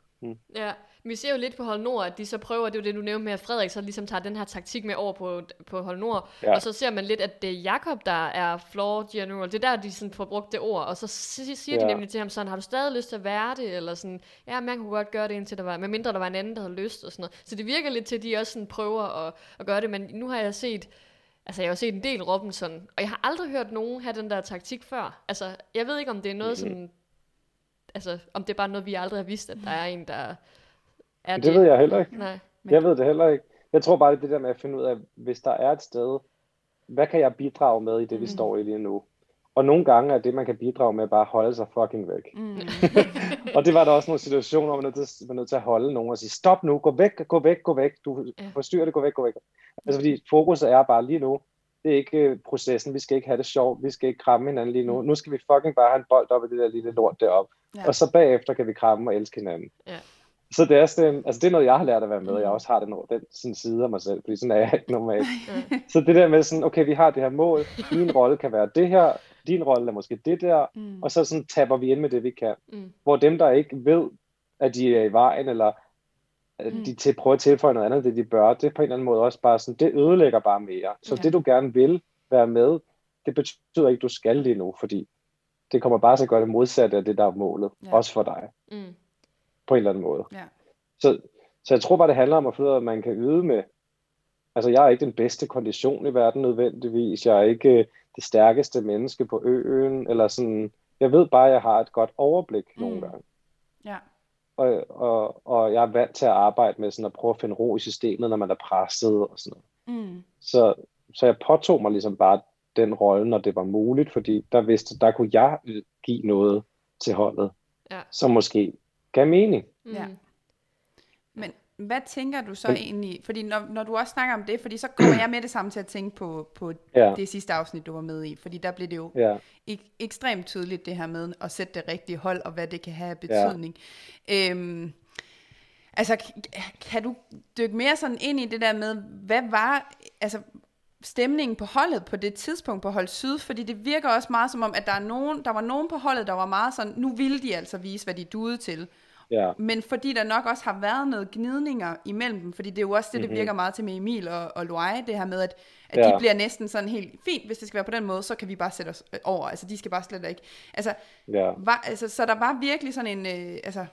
Ja, vi ser jo lidt på Hold Nord, at de så prøver, det er jo det, du nævnte med, at Frederik så ligesom tager den her taktik med over på, på Hold Nord, ja. Og så ser man lidt, at det er Jakob, der er floor general. Det er der, de sådan får brugt det ord, og så si- siger de Ja. nemlig til ham sådan, har du stadig lyst til at være det, eller sådan, ja, man kunne godt gøre det, indtil der var, medmindre der var en anden, der havde lyst, og sådan noget. Så det virker lidt til, at de også sådan prøver at, at gøre det, men nu har jeg set, altså jeg har jo set en del Robinson, og jeg har aldrig hørt nogen have den der taktik før. Altså, jeg ved ikke, om det er noget Mhm. sådan, altså, om det er bare noget, vi aldrig har vidst, at der er en, der er det ved jeg heller ikke. Nej. Men- Jeg ved det heller ikke. jeg tror bare, det er det der med at finde ud af, hvis der er et sted, hvad kan jeg bidrage med i det, vi mm. står i lige nu? Og nogle gange er det, man kan bidrage med, bare at holde sig fucking væk. Mm. og det var der også nogle situationer, hvor man er nødt til, man er nødt til at holde nogen og sige, stop nu, gå væk, gå væk, gå væk, du ja. forstyrrer det, gå væk, gå væk. Altså fordi fokus er bare lige nu, det er ikke øh, processen, vi skal ikke have det sjovt, vi skal ikke kramme hinanden lige nu, mm. nu skal vi fucking bare have en bold op i det der lille lort deroppe, ja. og så bagefter kan vi kramme og elske hinanden. Ja. Så det er, sådan, altså det er noget, jeg har lært at være med, og jeg mm. også har den, den sådan side af mig selv, fordi sådan er jeg ikke normalt. så det der med sådan, okay, vi har det her mål, min rolle kan være det her, din rolle er måske det der, mm. og så sådan tapper vi ind med det, vi kan. Mm. Hvor dem, der ikke ved, at de er i vejen, eller at mm. de til, prøver at tilføje noget andet, det de bør, det er på en eller anden måde også bare sådan, det ødelægger bare mere. Så ja. det, du gerne vil være med, det betyder ikke, du skal lige nu, fordi det kommer bare til at gøre det modsatte af det, der er målet, ja. også for dig. Mm. På en eller anden måde. Ja. Så, så jeg tror bare, det handler om at finde ud af, at man kan yde med, altså jeg er ikke den bedste kondition i verden nødvendigvis, jeg er ikke øh, det stærkeste menneske på øen, eller sådan, jeg ved bare, at jeg har et godt overblik mm. nogle gange. Ja. Og, og, og jeg er vant til at arbejde med sådan at prøve at finde ro i systemet, når man er presset og sådan noget. Mm. Så, så jeg påtog mig ligesom bare den rolle, når det var muligt, fordi der vidste, der kunne jeg give noget til holdet, ja. som måske gav mening. Mm. Ja. Men hvad tænker du så Men, egentlig, fordi når, når du også snakker om det, fordi så kommer jeg med det samme til at tænke på, på ja. det sidste afsnit, du var med i, fordi der blev det jo ja. ek, ekstremt tydeligt det her med at sætte det rigtige hold, og hvad det kan have betydning. Ja. Øhm, altså, kan du dykke mere sådan ind i det der med, hvad var, altså, stemningen på holdet på det tidspunkt på hold syd, fordi det virker også meget som om, at der, er nogen, der var nogen på holdet, der var meget sådan, nu ville de altså vise, hvad de duede til. Ja. Men fordi der nok også har været noget gnidninger imellem dem, fordi det er jo også det, mm-hmm. det virker meget til med Emil og, og Loai, det her med, at, at ja. de bliver næsten sådan helt fint, hvis det skal være på den måde, så kan vi bare sætte os over, altså de skal bare slet ikke, altså, ja. var, altså så der var virkelig sådan en, øh, altså,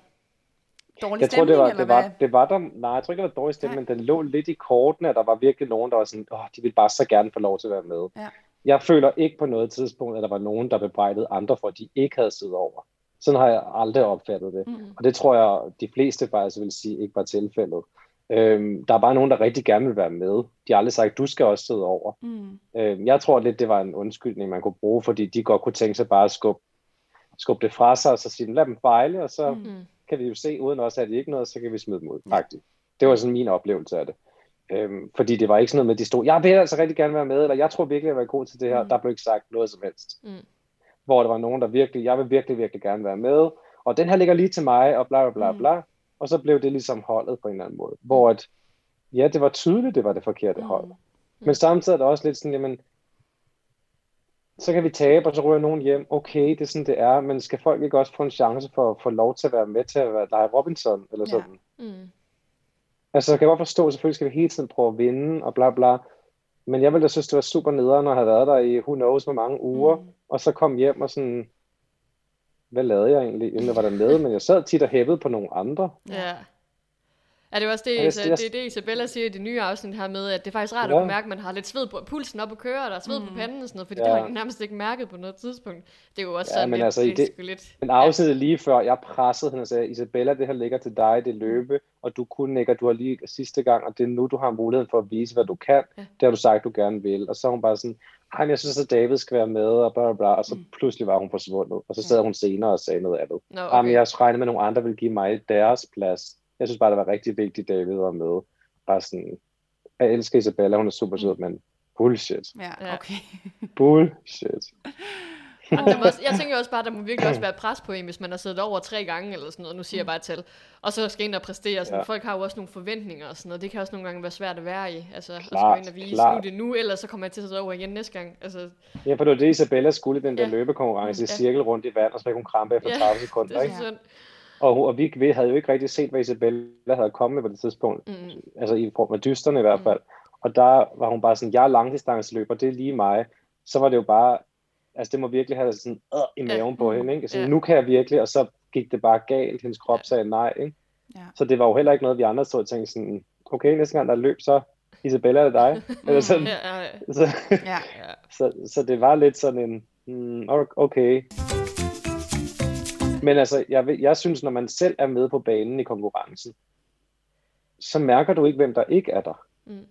dårlig jeg stemning, tror, det var, eller det var, det var der, nej, jeg tror ikke, det var dårlig stemning, men den lå lidt i kortene, at der var virkelig nogen, der var sådan, åh, de ville bare så gerne få lov til at være med. Ja. Jeg føler ikke på noget tidspunkt, at der var nogen, der bebrejdede andre for, at de ikke havde siddet over. Sådan har jeg aldrig opfattet det. Mm. Og det tror jeg, de fleste faktisk vil sige, ikke var tilfældet. Øhm, der er bare nogen, der rigtig gerne vil være med. De har aldrig sagt, du skal også sidde over. Mm. Øhm, jeg tror lidt, det var en undskyldning, man kunne bruge, fordi de godt kunne tænke sig bare at skubbe, skubbe det fra sig, og så sige, lad dem fejle, og så mm. kan vi jo se, uden også at de ikke noget, så kan vi smide dem ud, faktisk. Det var sådan min oplevelse af det. Øhm, fordi det var ikke sådan noget med, at de stod, jeg vil altså rigtig gerne være med, eller jeg tror virkelig, jeg var god til det her. Mm. Der blev ikke sagt noget som helst. Mm hvor der var nogen, der virkelig, jeg vil virkelig, virkelig gerne være med, og den her ligger lige til mig, og bla bla bla mm. bla, og så blev det ligesom holdet på en eller anden måde, hvor at, ja, det var tydeligt, det var det forkerte mm. hold. Men samtidig er det også lidt sådan, jamen, så kan vi tabe, og så ryger nogen hjem. Okay, det er sådan, det er, men skal folk ikke også få en chance for at få lov til at være med til at være lege Robinson, eller sådan? Ja. Mm. Altså, jeg kan godt forstå, selvfølgelig skal vi hele tiden prøve at vinde, og bla bla, men jeg ville da synes, det var super nederen at have været der i who knows hvor mange uger, mm. og så kom hjem og sådan, hvad lavede jeg egentlig, inden jeg var dernede? Men jeg sad tit og hævede på nogle andre. Ja. Er det også det, jeg, det, er det Isabella siger i det nye afsnit her med, at det er faktisk rart ja. at kunne mærke, at man har lidt sved på pulsen op og køre, og der er sved mm. på panden og sådan noget, fordi ja. det har jeg nærmest ikke mærket på noget tidspunkt. Det er jo også ja, sådan men lidt, altså, det, det, lidt... Men afsnittet ja. lige før, jeg pressede hende og sagde, Isabella, det her ligger til dig, det løbe, og du kunne ikke, og du har lige sidste gang, og det er nu, du har muligheden for at vise, hvad du kan. Ja. Det har du sagt, du gerne vil. Og så er hun bare sådan, ej, men jeg synes, at David skal være med, og bla, bla, bla. Og så mm. pludselig var hun forsvundet. Og så sad hun senere og sagde noget andet. No, okay. Jamen, jeg regnede med, at nogle andre ville give mig deres plads. Jeg synes bare, det var rigtig vigtigt, David var med. Bare sådan, jeg elsker Isabella, hun er super sød, mm. men bullshit. Ja, okay. bullshit. Og der må også, jeg tænker også bare, der må virkelig også være pres på en, hvis man har siddet over tre gange eller sådan noget, nu siger jeg bare et tal, og så skal ind og præstere. Sådan. Ja. Folk har jo også nogle forventninger og sådan noget, det kan også nogle gange være svært at være i. Altså, klart, at skal ind og vise, klart. nu det nu, ellers så kommer jeg til at sidde over igen næste gang. Altså, ja, for det var det, Isabella skulle den der ja. løbekonkurrence, ja. cirkel rundt i vand, og så fik hun krampe efter ja, 30 sekunder. Det er ikke? Sådan. Og, og vi, vi havde jo ikke rigtig set, hvad Isabella havde kommet på det tidspunkt. Mm. Altså i form af dysterne i hvert mm. fald. Mm. Og der var hun bare sådan, jeg er langdistanceløber, det er lige mig. Så var det jo bare, altså det må virkelig have sådan øh, i maven ja. på hende, ikke? Så ja. nu kan jeg virkelig, og så gik det bare galt. Hendes krop sagde nej, ikke? Ja. Så det var jo heller ikke noget, vi andre stod og tænkte sådan, okay, næste gang der er løb, så Isabella er det dig? Eller sådan. Ja, ja. Så, ja. så, så det var lidt sådan en, mm, okay. Men altså, jeg, jeg synes, når man selv er med på banen i konkurrencen, så mærker du ikke, hvem der ikke er der. Mm.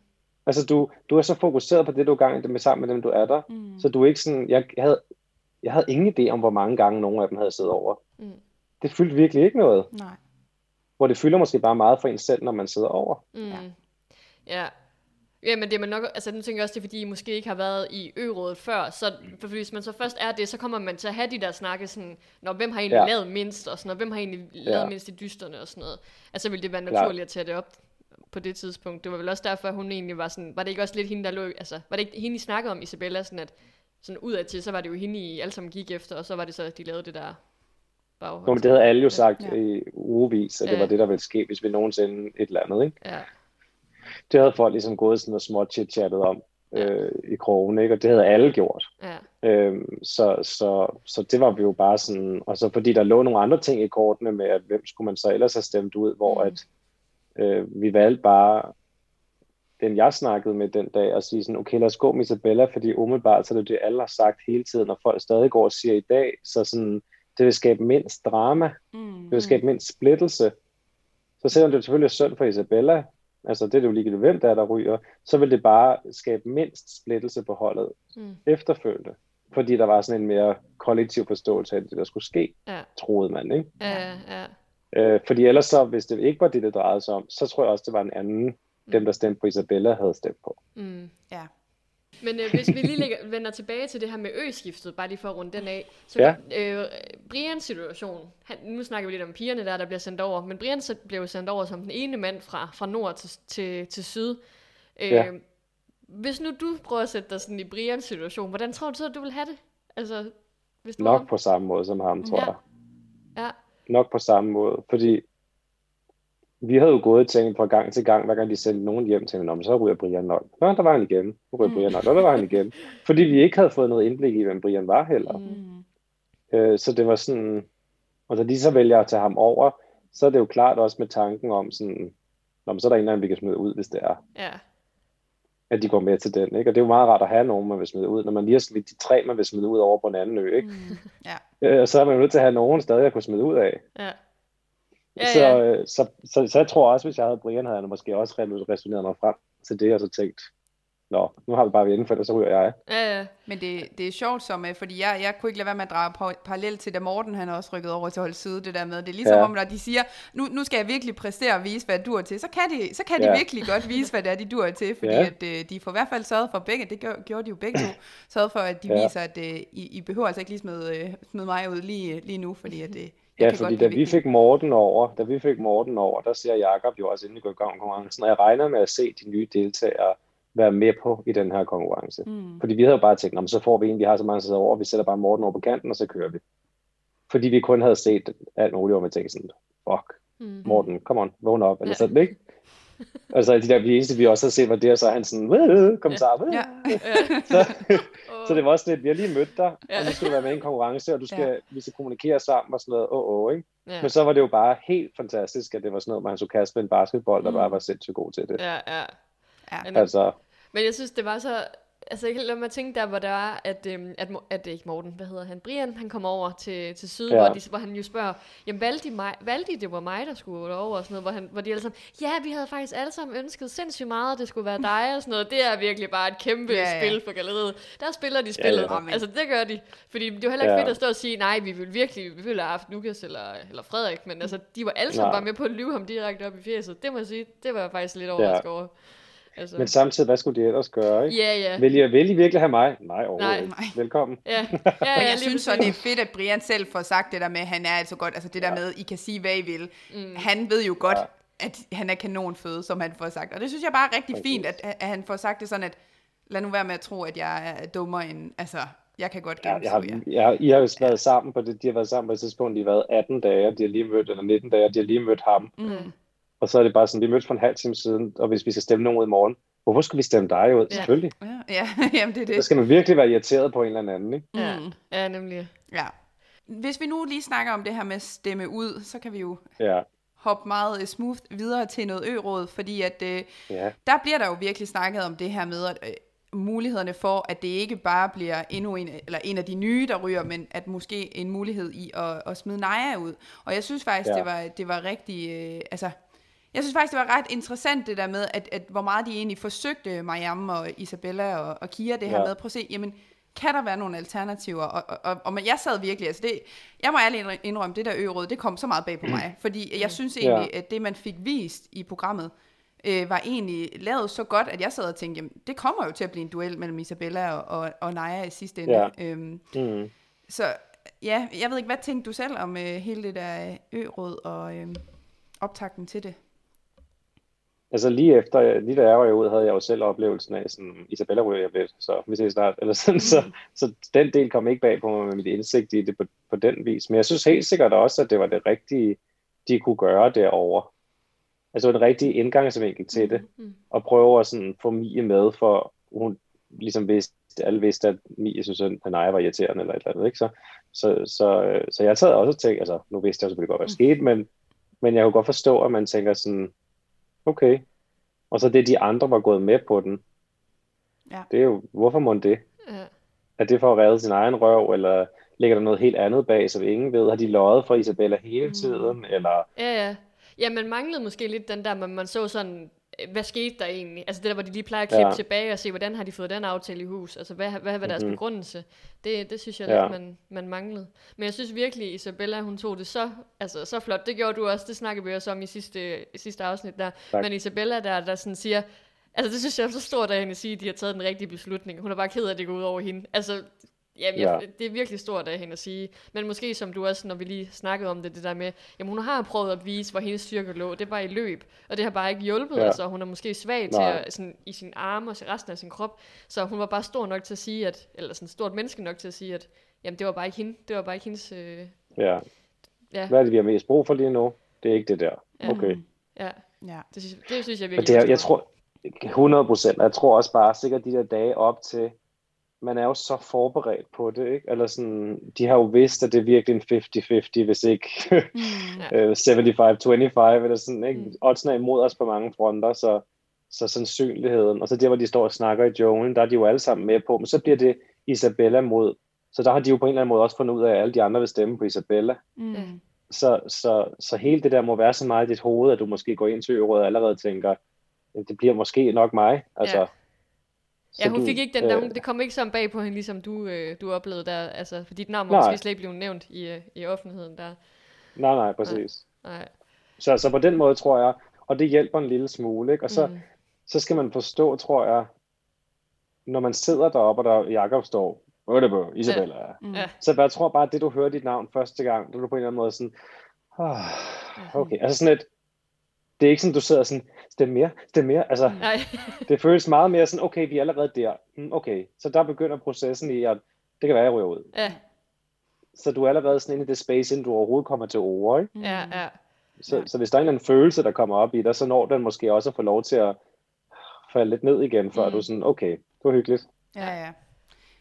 Altså, du, du er så fokuseret på det, du er gang med sammen med dem, du er der. Mm. Så du er ikke sådan... Jeg havde, jeg havde ingen idé om, hvor mange gange nogen af dem havde siddet over. Mm. Det fyldte virkelig ikke noget. Nej. Hvor det fylder måske bare meget for en selv, når man sidder over. Mm. Ja. ja. Ja, men det er man nok, altså nu tænker jeg også, det er fordi, I måske ikke har været i ø før, så for hvis man så først er det, så kommer man til at have de der snakke sådan, når hvem har egentlig ja. lavet mindst, og sådan noget, hvem har egentlig ja. lavet mindst i dysterne og sådan noget. Altså vil det være naturligt at tage det op på det tidspunkt. Det var vel også derfor, at hun egentlig var sådan, var det ikke også lidt hende, der lå, altså var det ikke hende, I snakkede om, Isabella, sådan at sådan ud af til, så var det jo hende, I alle sammen gik efter, og så var det så, at de lavede det der baghold. Jo, men det havde alle jo sagt ja. i ugevis, at ja. det var det, der ville ske, hvis vi nogensinde et eller andet, ikke? Ja. Det havde folk ligesom gået sådan og småt chit-chattet om øh, i krogen, ikke? Og det havde alle gjort. Ja. Øhm, så, så, så det var vi jo bare sådan, og så fordi der lå nogle andre ting i kortene med, at hvem skulle man så ellers have stemt ud, hvor mm. at øh, vi valgte bare den jeg snakkede med den dag, og sige sådan, okay, lad os gå med Isabella, fordi umiddelbart så er det det, alle har sagt hele tiden, og folk stadig går og siger i dag, så sådan, det vil skabe mindst drama, mm. det vil skabe mindst splittelse. Så selvom det selvfølgelig er synd for Isabella, altså det er jo ligegyldigt, hvem der er, der ryger, så vil det bare skabe mindst splittelse på holdet mm. efterfølgende. Fordi der var sådan en mere kollektiv forståelse af det, der skulle ske, ja. troede man, ikke? Ja, ja. Øh, fordi ellers så, hvis det ikke var det, det drejede sig om, så tror jeg også, det var en anden, mm. dem der stemte på Isabella, havde stemt på. Mm. Ja. Men øh, hvis vi lige lægger, vender tilbage til det her med øskiftet, bare lige for at runde den af. Så ja. øh, Brians situation, han, nu snakker vi lidt om pigerne der, der bliver sendt over, men Brian blev sendt over som den ene mand fra, fra nord til, til, til syd. Øh, ja. Hvis nu du prøver at sætte dig sådan i Brians situation, hvordan tror du så, at du vil have det? Altså, hvis du Nok har... på samme måde som ham, tror ja. jeg. Ja. Nok på samme måde, fordi vi havde jo gået og tænkt fra gang til gang, hver gang de sendte nogen hjem til om så ryger Brian nok. Nå, der var han igen. Nu ryger mm. Brian nok. Nå, der var han igen. Fordi vi ikke havde fået noget indblik i, hvem Brian var heller. Mm. Øh, så det var sådan, og da de så vælger at tage ham over, så er det jo klart også med tanken om sådan, Nå, så er der en eller anden, vi kan smide ud, hvis det er. Ja. At de går med til den, ikke? Og det er jo meget rart at have nogen, man vil smide ud. Når man lige har smidt de tre, man vil smide ud over på en anden ø, ikke? Mm. Ja. Øh, så er man jo nødt til at have nogen stadig at kunne smide ud af. Ja. Ja, så, ja. Så, så, så, så jeg tror også, hvis jeg havde Brian, havde han måske også resoneret mig frem til det, og så tænkt, Nå, nu har vi bare vi for det, så ryger jeg. Ja, ja. Men det, det er sjovt, som, øh, fordi jeg, jeg kunne ikke lade være med at drage parallel til, da Morten han også rykket over til hold side, det der med, det er ligesom ja. om, når de siger, nu, nu skal jeg virkelig præstere og vise, hvad du er til, så kan de, så kan de ja. virkelig godt vise, hvad det er, de du er til, fordi ja. at, øh, de får i hvert fald sørget for begge, det gjorde, gjorde de jo begge to, sørget for, at de ja. viser, at I, I behøver altså ikke lige smide, smide mig ud lige, lige nu, fordi at, Ja, fordi da vi fik Morten over, da vi fik Morten over, der siger Jakob jo også, inden går i gang konkurrencen, og jeg regner med at se de nye deltagere være med på i den her konkurrence. Mm. Fordi vi havde jo bare tænkt, så får vi en, vi har så mange sæder over, vi sætter bare Morten over på kanten, og så kører vi. Fordi vi kun havde set alt muligt, hvor vi tænkte sådan, fuck, mm. Morten, come on, vågn op, eller ja. sådan, ikke? altså de der, vi eneste, vi også har set, var det, og så er han sådan, kommentar, ja. ja. så, så det var også lidt, vi har lige mødt dig, ja. og nu skal du være med i en konkurrence, og du skal, ja. vi skal kommunikere sammen og sådan noget, åh, oh, oh, ikke? Ja. Men så var det jo bare helt fantastisk, at det var sådan noget, man så kaste med en basketball, der mm. bare var sindssygt god til det. Ja, ja. ja. Altså, men jeg synes, det var så altså jeg kan lade mig tænke der, hvor der er, at, øhm, at, at det er ikke Morten, hvad hedder han, Brian, han kommer over til, til syd, ja. hvor, de, hvor han jo spørger, jamen valgte de, mig, valgte de det var mig, der skulle over, og sådan noget, hvor, han, hvor de alle sammen, ja, vi havde faktisk alle sammen ønsket sindssygt meget, at det skulle være dig, og sådan noget, det er virkelig bare et kæmpe ja, ja. spil for galleriet. Der spiller de spillet, ja, ja. altså det gør de, fordi det er heller ikke ja. fedt at stå og sige, nej, vi vil virkelig, vi ville have haft Lukas eller, eller Frederik, men altså, de var alle sammen bare med på at lyve ham direkte op i fjeset, det må jeg sige, det var jeg faktisk lidt overrasket ja. over. Altså. Men samtidig, hvad skulle de ellers gøre, ikke? Ja, ja. Vil I, vil I virkelig have mig? Nej, overhovedet Nej. Velkommen. Ja, ja, ja jeg synes så, det er fedt, at Brian selv får sagt det der med, at han er altså godt, altså det der ja. med, I kan sige, hvad I vil. Mm. Han ved jo godt, ja. at han er kanonføde, som han får sagt. Og det synes jeg bare er rigtig Præcis. fint, at, at han får sagt det sådan, at lad nu være med at tro, at jeg er dummere end, altså, jeg kan godt gennemskue ja, jeg har, jeg, I har jo været ja. sammen på det, de har været sammen på et tidspunkt, de har været 18 dage, de har lige mødt, eller 19 dage, de har lige mødt ham. Mm. Og så er det bare sådan, vi mødtes for en halv time siden, og hvis vi skal stemme nogen ud i morgen, Hvorfor skal vi stemme dig ud? Ja. Selvfølgelig. Ja, ja. Jamen, det er det. Så skal man virkelig være irriteret på en eller anden, ikke? Ja, mm. ja nemlig. Ja. Hvis vi nu lige snakker om det her med stemme ud, så kan vi jo ja. hoppe meget uh, smooth videre til noget ø-råd, fordi at uh, ja. der bliver der jo virkelig snakket om det her med, at uh, mulighederne for, at det ikke bare bliver endnu en, eller en af de nye, der ryger, men at måske en mulighed i at, at smide Naja ud. Og jeg synes faktisk, ja. det, var, det var rigtig, uh, altså Jeg synes faktisk, det var ret interessant det der med, at, at hvor meget de egentlig forsøgte, Mariam og Isabella og, og Kira, det her Ja. med, prøv at se, jamen, kan der være nogle alternativer? Og, og, og, og jeg sad virkelig, altså det, jeg må ærligt indrømme, det der ø det kom så meget bag på mig, fordi jeg synes egentlig, at det man fik vist i programmet, øh, var egentlig lavet så godt, at jeg sad og tænkte, jamen, det kommer jo til at blive en duel mellem Isabella og, og, og Naja i sidste ende. Ja. Øhm, Mm. så ja, jeg ved ikke, hvad tænkte du selv om øh, hele det der ø-råd og øh, optakten til det? Altså lige efter, lige da jeg var ud, havde jeg jo selv oplevelsen af, sådan, Isabella ryger jeg lidt, så vi ses snart. Eller sådan, så, så den del kom ikke bag på mig med mit indsigt i det på, på den vis. Men jeg synes helt sikkert også, at det var det rigtige, de kunne gøre derovre. Altså den rigtige indgangsvinkel til det, Mm. og prøve at sådan, få Mie med, for hun ligesom vidste, alle vidste, at Mie synes, at Panaya var irriterende eller et eller andet, ikke? Så, så, så, så jeg sad også og tænkte, altså nu vidste jeg selvfølgelig godt, hvad der skete, men, men jeg kunne godt forstå, at man tænker sådan, okay. Og så det, de andre var gået med på den. Ja. Det er jo, hvorfor må det? Ja. Er det for at redde sin egen røv, eller ligger der noget helt andet bag, som ingen ved? Har de løjet for Isabella hele tiden, eller... Ja, ja. Ja, man manglede måske lidt den der, man, man så sådan, øh, hvad skete der egentlig? Altså det der, hvor de lige plejer at klippe ja. Tilbage og se, hvordan har de fået den aftale i hus? Altså hvad, hvad var deres Mhm. begrundelse? Det, det synes jeg Ja. lidt, man, man manglede. Men jeg synes virkelig, Isabella, hun tog det så, altså, så flot. Det gjorde du også, det snakkede vi også om i sidste, i sidste afsnit der. Tak. Men Isabella der, der sådan siger, altså det synes jeg er så stort af hende at sige, at de har taget den rigtige beslutning. Hun er bare ked af, at det går ud over hende. Altså, Jamen, jeg, Ja. det er virkelig stort af hende at sige. Men måske som du også, når vi lige snakkede om det, det der med, jamen hun har prøvet at vise, hvor hendes styrke lå. Det var i løb, og det har bare ikke hjulpet. Ja. Altså, hun er måske svag til Nej. at, sådan, i sin arme og resten af sin krop. Så hun var bare stor nok til at sige, at, eller sådan stort menneske nok til at sige, at jamen, det var bare ikke hende. Det var bare ikke hendes... Øh, Ja. ja, Hvad er det, vi har mest brug for lige nu? Det er ikke det der. Ja. Okay. ja, Ja. det synes, det synes jeg Men virkelig det er, jeg tror, 100 procent, jeg tror også bare sikkert de der dage op til, man er jo så forberedt på det, ikke? Eller sådan, de har jo vidst, at det er virkelig en 50-50, hvis ikke Mm. øh, 75-25, eller sådan, ikke? Mm. Oddsene er imod os på mange fronter, så, så sandsynligheden, og så der, hvor de står og snakker i junglen, der er de jo alle sammen med på, men så bliver det Isabella mod, så der har de jo på en eller anden måde også fundet ud af, at alle de andre vil stemme på Isabella. Mm. Så, så, så hele det der må være så meget i dit hoved, at du måske går ind til øvrigt og allerede tænker, "Ja, det bliver måske nok mig. Altså, Ja. så hun du, fik ikke den der, hun, det kom ikke sådan bag på hende, ligesom du, øh, du oplevede der, altså, for dit navn Nej. måske slet ikke blevet nævnt i, øh, i offentligheden der. Nej, nej, præcis. Nej. Så, så på den måde tror jeg, og det hjælper en lille smule, ikke? Og så, Mm. så skal man forstå, tror jeg, når man sidder deroppe, og der Jakob står, er på, Isabella? Ja. Mm. Så jeg tror bare, at det du hører dit navn første gang, er du på en eller anden måde sådan, oh, okay, altså sådan et, det er ikke sådan, du sidder sådan, stem mere, stem mere, altså, Nej. det føles meget mere sådan, okay, vi er allerede der, Hmm, okay, så der begynder processen i, at det kan være, at jeg ryger ud. ja, Så du er allerede sådan inde i det space, inden du overhovedet kommer til ord, ikke? ja, ja. Så, Ja. så hvis der er en eller anden følelse, der kommer op i dig, så når den måske også at få lov til at falde lidt ned igen, før Mm. mm. du er sådan, okay, det var hyggeligt. Ja, ja.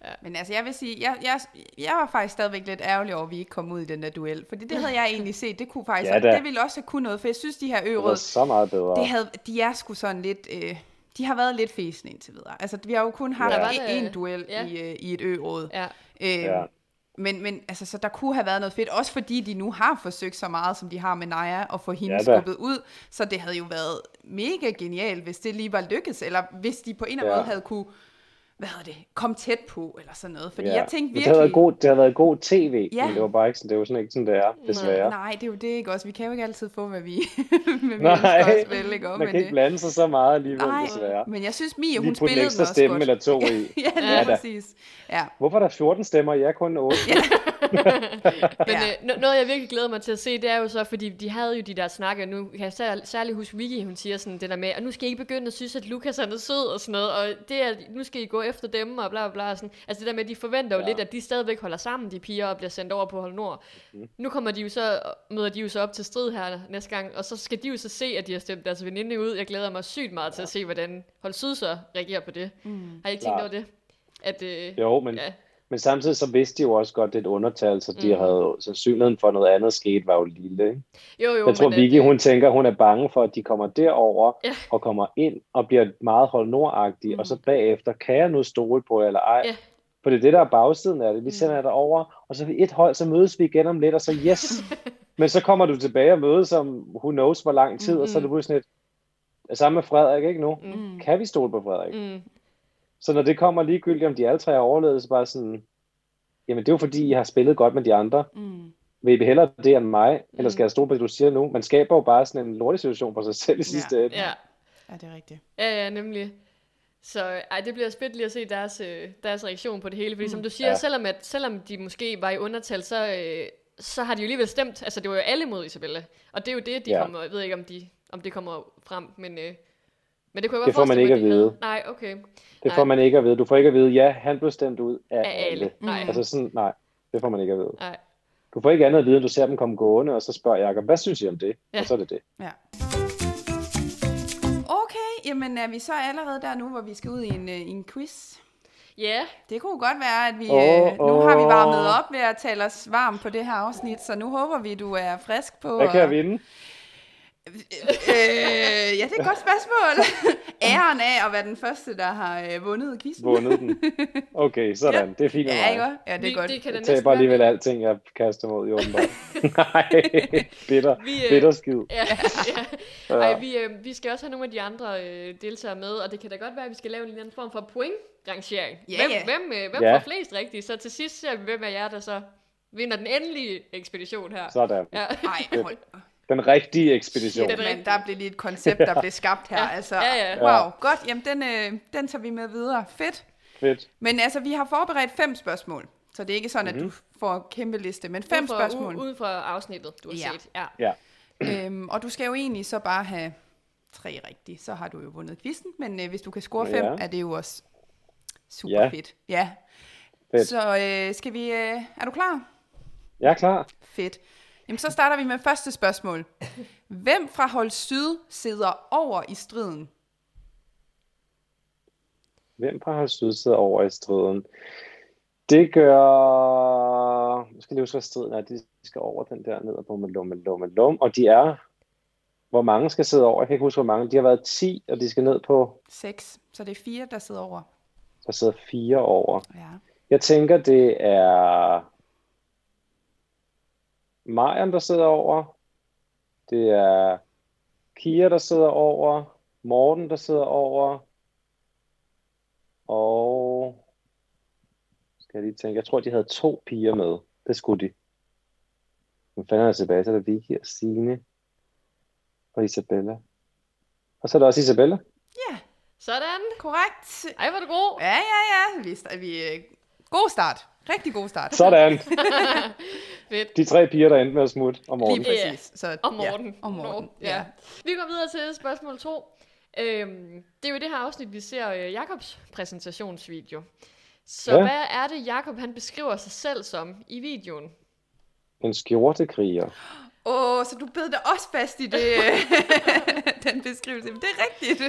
Ja. Men altså, jeg vil sige, jeg, jeg, jeg var faktisk stadigvæk lidt ærgerlig over, at vi ikke kom ud i den der duel. Fordi det havde jeg egentlig set, det kunne faktisk, Ja da. det ville også have kunne noget, for jeg synes, de her Det øvrigt, så meget bedre. det havde, de er sgu sådan lidt, øh, de har været lidt fæsende indtil videre. Altså, vi har jo kun haft Ja. Det- en duel ja. i, øh, i et ø-råd. ja. Øh, Ja. Men, men altså, så der kunne have været noget fedt, også fordi de nu har forsøgt så meget, som de har med Naja, at få hende Ja skubbet ud. Så det havde jo været mega genialt, hvis det lige var lykkes, eller hvis de på en eller anden Ja. måde havde kunne, hvad hedder det, komme tæt på, eller sådan noget. Fordi Ja. jeg tænkte Men Det har, været virkelig... god, det har været god tv, Ja. men det var bare ikke sådan, det var sådan ikke sådan, det er, desværre. Nej, det er jo det ikke også. Vi kan jo ikke altid få, hvad vi, vi Nej, vel, ikke? Og, man kan ikke øh, blande sig så meget alligevel, Nej, desværre. men jeg synes, Mia, hun spillede den også stemme godt. eller to i. ja, lige Ja da. præcis. Ja. Hvorfor er der 14 stemmer? Jeg er kun 8. Men Ja. øh, no- noget, jeg virkelig glæder mig til at se, det er jo så, fordi de havde jo de der snakke, nu kan jeg sær- særligt huske Vicky, hun siger sådan det der med, og nu skal I ikke begynde at synes, at Lukas han er sød og sådan noget, og det er, nu skal I gå efter dem, og bla bla bla. og Sådan. Altså det der med, at de forventer jo Ja. lidt, at de stadigvæk holder sammen, de piger, og bliver sendt over på Hold Nord. Mhm. Nu kommer de jo så, møder de jo så op til strid her næste gang, og så skal de jo så se, at de har stemt deres veninde ud. Jeg glæder mig sygt meget til at se, hvordan Hold Syd så reagerer på det. Mm. Har I ikke tænkt Klart. over det? At, øh, Jo, men, Ja. Men samtidig så vidste de jo også godt, det er et undertal, så de Mm. havde sandsynligheden for at noget andet skete, var jo lille. Ikke? jo, jo, Jeg tror, men, Vicky, at, hun tænker, hun er bange for, at de kommer derover Ja. og kommer ind og bliver meget hold nordagtige, Mm. og så bagefter, kan jeg nu stole på jer eller ej? Ja. For det er det, der er bagsiden af det. Vi Mm. sender jer derover, og så ved et hold, så mødes vi igen om lidt, og så yes, Men så kommer du tilbage og mødes om who knows hvor lang tid, mm-hmm. og så er det pludselig et, sammen med Frederik, ikke nu? Mm. Kan vi stole på Frederik? Mm. Så når det kommer ligegyldigt, om de alle tre har overlevet, så bare sådan, jamen det er jo fordi, I har spillet godt med de andre. Mm. Vil I hellere det end mig, mm. eller skal jeg stole på det, du siger nu? Man skaber jo bare sådan en lortig situation for sig selv i sidste ja. ende. Ja. ja, det er rigtigt. Ja, ja, nemlig. Så ej, det bliver spændt lige at se deres, øh, deres reaktion på det hele. Fordi mm. som du siger, ja. selvom, at, selvom de måske var i undertal, så, øh, så har de jo alligevel stemt. Altså det var jo alle mod Isabella. Og det er jo det, de ja. kommer, jeg ved ikke om, de, om det kommer frem, men, øh, men det kunne jeg det får man ikke at vide. Havde. Nej, okay. Det nej. får man ikke at vide. Du får ikke at vide, ja, han blev stemt ud af, af alle. alle. Nej. Altså sådan, nej, det får man ikke at vide. Nej. Du får ikke andet at vide, du ser dem komme gående, og så spørger Jacob, hvad synes I om det? Ja. Og så er det det. Ja. Okay, jamen er vi så allerede der nu, hvor vi skal ud i en, uh, en quiz? Ja. Yeah. Det kunne godt være, at vi oh, øh, nu har vi varmet op ved at tale os varm på det her afsnit, så nu håber vi, du er frisk på. Hvad kan jeg vinde? Øh, ja, det er et godt spørgsmål. Æren af at være den første, der har øh, vundet quizzen. Vundet den. Okay, sådan. Ja. Det er fint ja, ikke? Ja, det er godt. Det kan jeg taber alligevel alting, jeg kaster mod i åbenbart. Nej, bitter, vi, øh, bitter skid. Ja, ja. Ej, vi, øh, vi skal også have nogle af de andre øh, deltagere med, og det kan da godt være, at vi skal lave en eller anden form for point-rangering. Ja, hvem, hvem, øh, hvem ja. får flest rigtigt? Så til sidst ser vi, hvem af jer, der så vinder den endelige ekspedition her. Sådan. Ja. Ej, hold. Den rigtige ekspedition. Det, men der blev lige et koncept, der blev skabt her. ja. Altså, ja, ja. Wow, godt. Jamen, den, øh, den tager vi med videre. Fedt. Fedt. Men altså, vi har forberedt fem spørgsmål. Så det er ikke sådan, mm-hmm. at du mhm. får en kæmpe liste, men fem ud fra, spørgsmål. Ud fra afsnittet, du har ja. set. Ja. ja. øhm, og du skal jo egentlig så bare have tre rigtige, så har du jo vundet quizzen. Men øh, hvis du kan score fem, ja. er det jo også super ja. fedt. Ja. Fedt. Så øh, skal vi... Øh, er du klar? Jeg er klar. Fedt. Jamen, så starter vi med første spørgsmål. Hvem fra hold syd sidder over i striden? Hvem fra hold syd sidder over i striden? Det gør... Nu skal lige huske, hvad striden er. De skal over den der ned og lum, lum, lum, lum. Og de er... Hvor mange skal sidde over? Jeg kan ikke huske, hvor mange. De har været 10, og de skal ned på... 6. Så det er fire, der sidder over. Der sidder fire over. Ja. Jeg tænker, det er Marian, der sidder over. Det er Kia, der sidder over. Morten, der sidder over. Og skal jeg lige tænke, jeg tror, de havde to piger med. Det skulle de. Men fanden er tilbage, så er der Vicky og Signe og Isabella. Og så er der også Isabella. Ja, sådan. Korrekt. Ej, var du god. Ja, ja, ja. Vi, vi, god start. Rigtig god start. Sådan. De tre piger, der endte med at smutte, og Morten. Lige præcis. Så, og Morten. Ja, og Morten, ja. ja. Vi går videre til spørgsmål 2. Øhm, det er jo det her afsnit, vi ser øh, Jakobs præsentationsvideo. Så ja. hvad er det, Jakob han beskriver sig selv som i videoen? En skjortekriger. Åh, oh, så du bed dig også fast i det, den beskrivelse. Men det er rigtigt.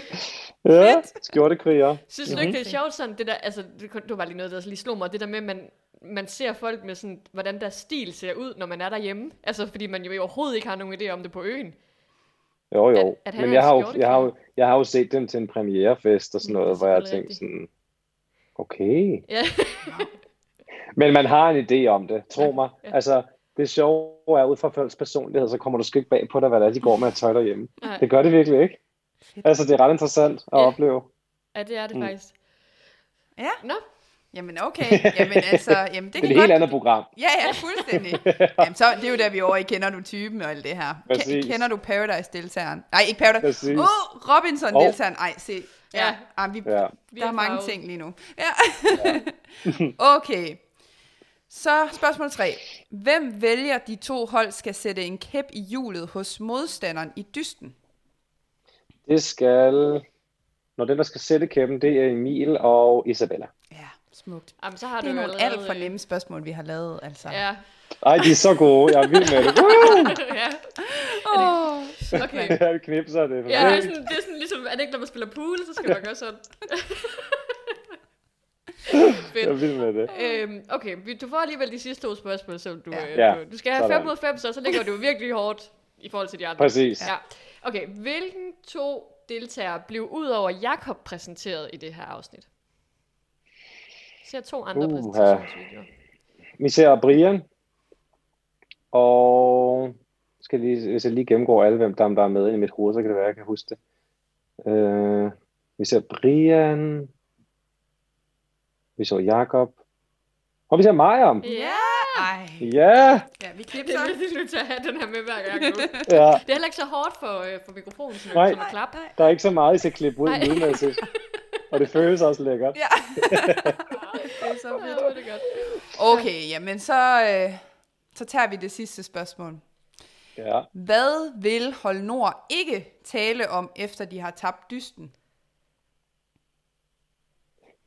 Ja, skjortekriger. Synes du ikke, det er sjovt sådan, det der, altså, det var lige noget, der lige slog mig, det der med, man, man ser folk med sådan, hvordan deres stil ser ud, når man er derhjemme. Altså, fordi man jo overhovedet ikke har nogen idé om det på øen. Jo, jo. At, at Men jeg har jo, jeg, har jo, jeg har jo set dem til en premierefest og sådan noget, ja, hvor jeg tænkte sådan, okay. Ja. Men man har en idé om det, tro ja, mig. Ja. Altså, det sjove er, ud fra folks personlighed, så kommer du sgu ikke bag på dig, hvad det er, de går med at tøj derhjemme. Nej. Det gør det virkelig ikke. Altså, det er ret interessant at ja. opleve. Ja, det er det mm. faktisk. Ja. Nå, Jamen okay, jamen altså, jamen det, det er et helt andet program. Ja, ja, fuldstændig. jamen så, det er jo der, vi over i kender du typen og alt det her. K- kender du Paradise-deltageren? Nej, ikke Paradise. Åh, oh, Robinson-deltageren. Nej, se. Ja, ja. Ah, vi, ja. der er mange ting lige nu. Ja. ja. okay. Så spørgsmål 3. Hvem vælger de to hold skal sætte en kæp i hjulet hos modstanderen i dysten? Det skal... Når den, der skal sætte kæppen, det er Emil og Isabella. Ja. Smukt. Jamen, så har det er du nogle allerede... alt for nemme spørgsmål, vi har lavet, altså. Ja. Ej, de er så gode. Jeg er vild med det. ja. Oh, okay. Jeg knipser det. Ja, det er, sådan, det er sådan ligesom, er det ikke, når man spiller pool, så skal man gøre sådan. Fedt. Jeg vild med det. Øhm, okay, du får alligevel de sidste to spørgsmål, så du, ja. øh, du, du skal have 5 mod 5, så, så ligger du virkelig hårdt i forhold til de andre. Præcis. Ja. Okay, hvilken to deltagere blev ud over Jakob præsenteret i det her afsnit? ser to andre uh, præsentationsvideoer. Vi ser Brian, og skal lige, hvis jeg lige gennemgår alle, hvem der, der er med i mit hoved, så kan det være, at jeg kan huske det. Øh, vi ser Brian. Vi så Jakob. Og vi ser Mariam. Ja! Ej. Ja! Ja, vi Det klipper er så. virkelig nødt til at have den her med hver gang nu. ja. Det er heller ikke så hårdt for, øh, for mikrofonen, som, Nej. som at klappe. Der er ikke så meget, I skal klippe ud lydmæssigt. Og det føles også lækkert. Ja. det er så Ja, fedt. er det godt. Okay, jamen så, øh, så tager vi det sidste spørgsmål. Ja. Hvad vil Hold Nord ikke tale om, efter de har tabt dysten?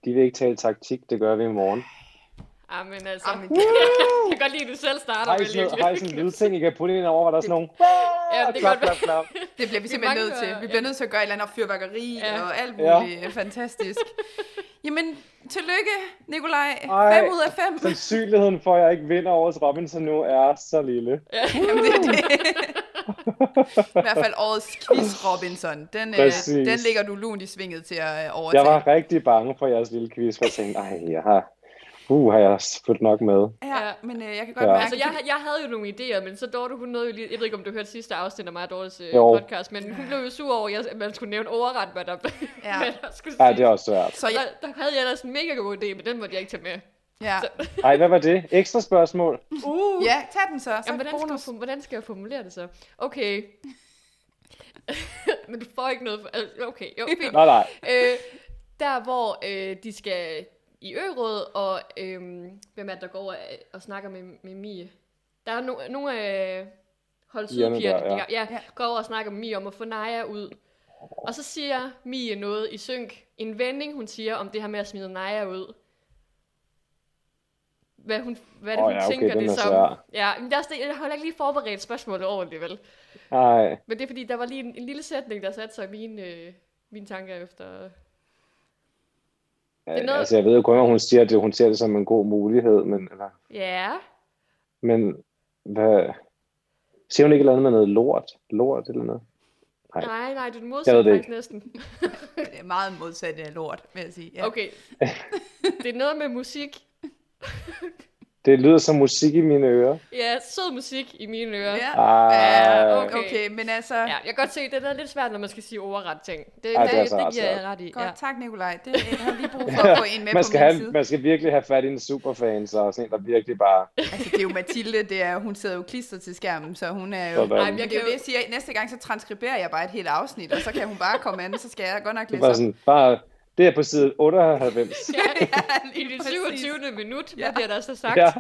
De vil ikke tale taktik, det gør vi i morgen. Ah, men altså, Jamen, jeg kan godt lide, at du selv starter I med lige har I sådan en lydting, I kan putte ind over, hvor der er sådan nogle... Ja, det klap, klap, klap. Det bliver vi simpelthen nødt til. Vi bliver ja. nødt til at gøre et eller andet fyrværkeri Ja. ja. og alt Ja. muligt ja. fantastisk. Jamen, tillykke, Nikolaj. Ej. 5 ud af 5. Sandsynligheden for, at jeg ikke vinder årets Robinson nu, er så lille. Jamen, det, er det. I hvert fald årets quiz, Robinson. Den, øh, Præcis. den ligger du lunt i svinget til at øh, overtage. Jeg var rigtig bange for jeres lille quiz, for jeg tænkte, ej, jeg har... Uh, har jeg fulgt nok med. Ja, Ja. men øh, jeg kan godt Ja. mærke, Altså, jeg, jeg havde jo nogle idéer, men så Dorte, hun nåede jo lige, jeg ved ikke, om du hørte sidste afsnit af mig og Dortes øh, Jo. podcast, men hun blev jo sur over, at man skulle nævne overret, hvad der, Ja. hvad der skulle siges. det er også svært. Så jeg, Der, der havde jeg ellers en mega god idé, men den måtte jeg ikke tage med. Ja. Ej, hvad var det? Ekstra spørgsmål? Uh. ja, tag den så. så Jamen, hvordan, skal bonus. jeg, hvordan skal jeg formulere det så? Okay. men du får ikke noget for... Okay, jo, fint. Nej, nej. øh, der, hvor øh, de skal i øråd, og øh, hvem er det, der går over øh, og snakker med, med Mie? Der er no, nogle af hold Pigerne sydpigerne, der, ja. ja. Ja, Ja. går over og snakker med Mie om at få Naja ud. Og så siger Mie noget i synk. En vending, hun siger om det her med at smide Naja ud. Hvad, hun, hvad det, Åh hun ja, okay, tænker den det som. svær. Ja, men det er også det, jeg har ikke lige forberedt spørgsmålet ordentligt, vel? Nej. Men det er fordi, der var lige en, en lille sætning, der satte sig i mine, øh, mine tanker efter... Ja, er noget- Altså, jeg ved jo kun, at hun siger det, hun ser det som en god mulighed, men, eller, Ja, men hvad... Siger hun ikke et eller andet med noget lort? Lort eller noget? Nej. nej, nej, det er den modsatte det faktisk næsten. Det er meget modsat af lort, vil jeg sige. Ja. Okay, det er noget med musik. Det lyder som musik i mine ører. Ja, sød musik i mine ører. Ja. Ah, okay. okay. men altså... Ja, jeg kan godt se, det er lidt svært, når man skal sige overret ting. Det, Ej, det, det er altså det ret giver jeg ret i. Godt, Ja. tak Nikolaj. Det jeg har lige brug for at få en med man, på skal min have, side. man skal virkelig have fat i en superfan, så sådan en, der virkelig bare... Altså, det er jo Mathilde, det er, hun sidder jo klistret til skærmen, så hun er jo... Sådan. Ej, Ej, men jeg kan jo det, siger. Næste gang, så transkriberer jeg bare et helt afsnit, og så kan hun bare komme an, så skal jeg godt nok Det læse bare sådan, bare... Det er på side 98. Ja, I lige det præcis. 27. minut, hvad Ja. bliver der så sagt? ja,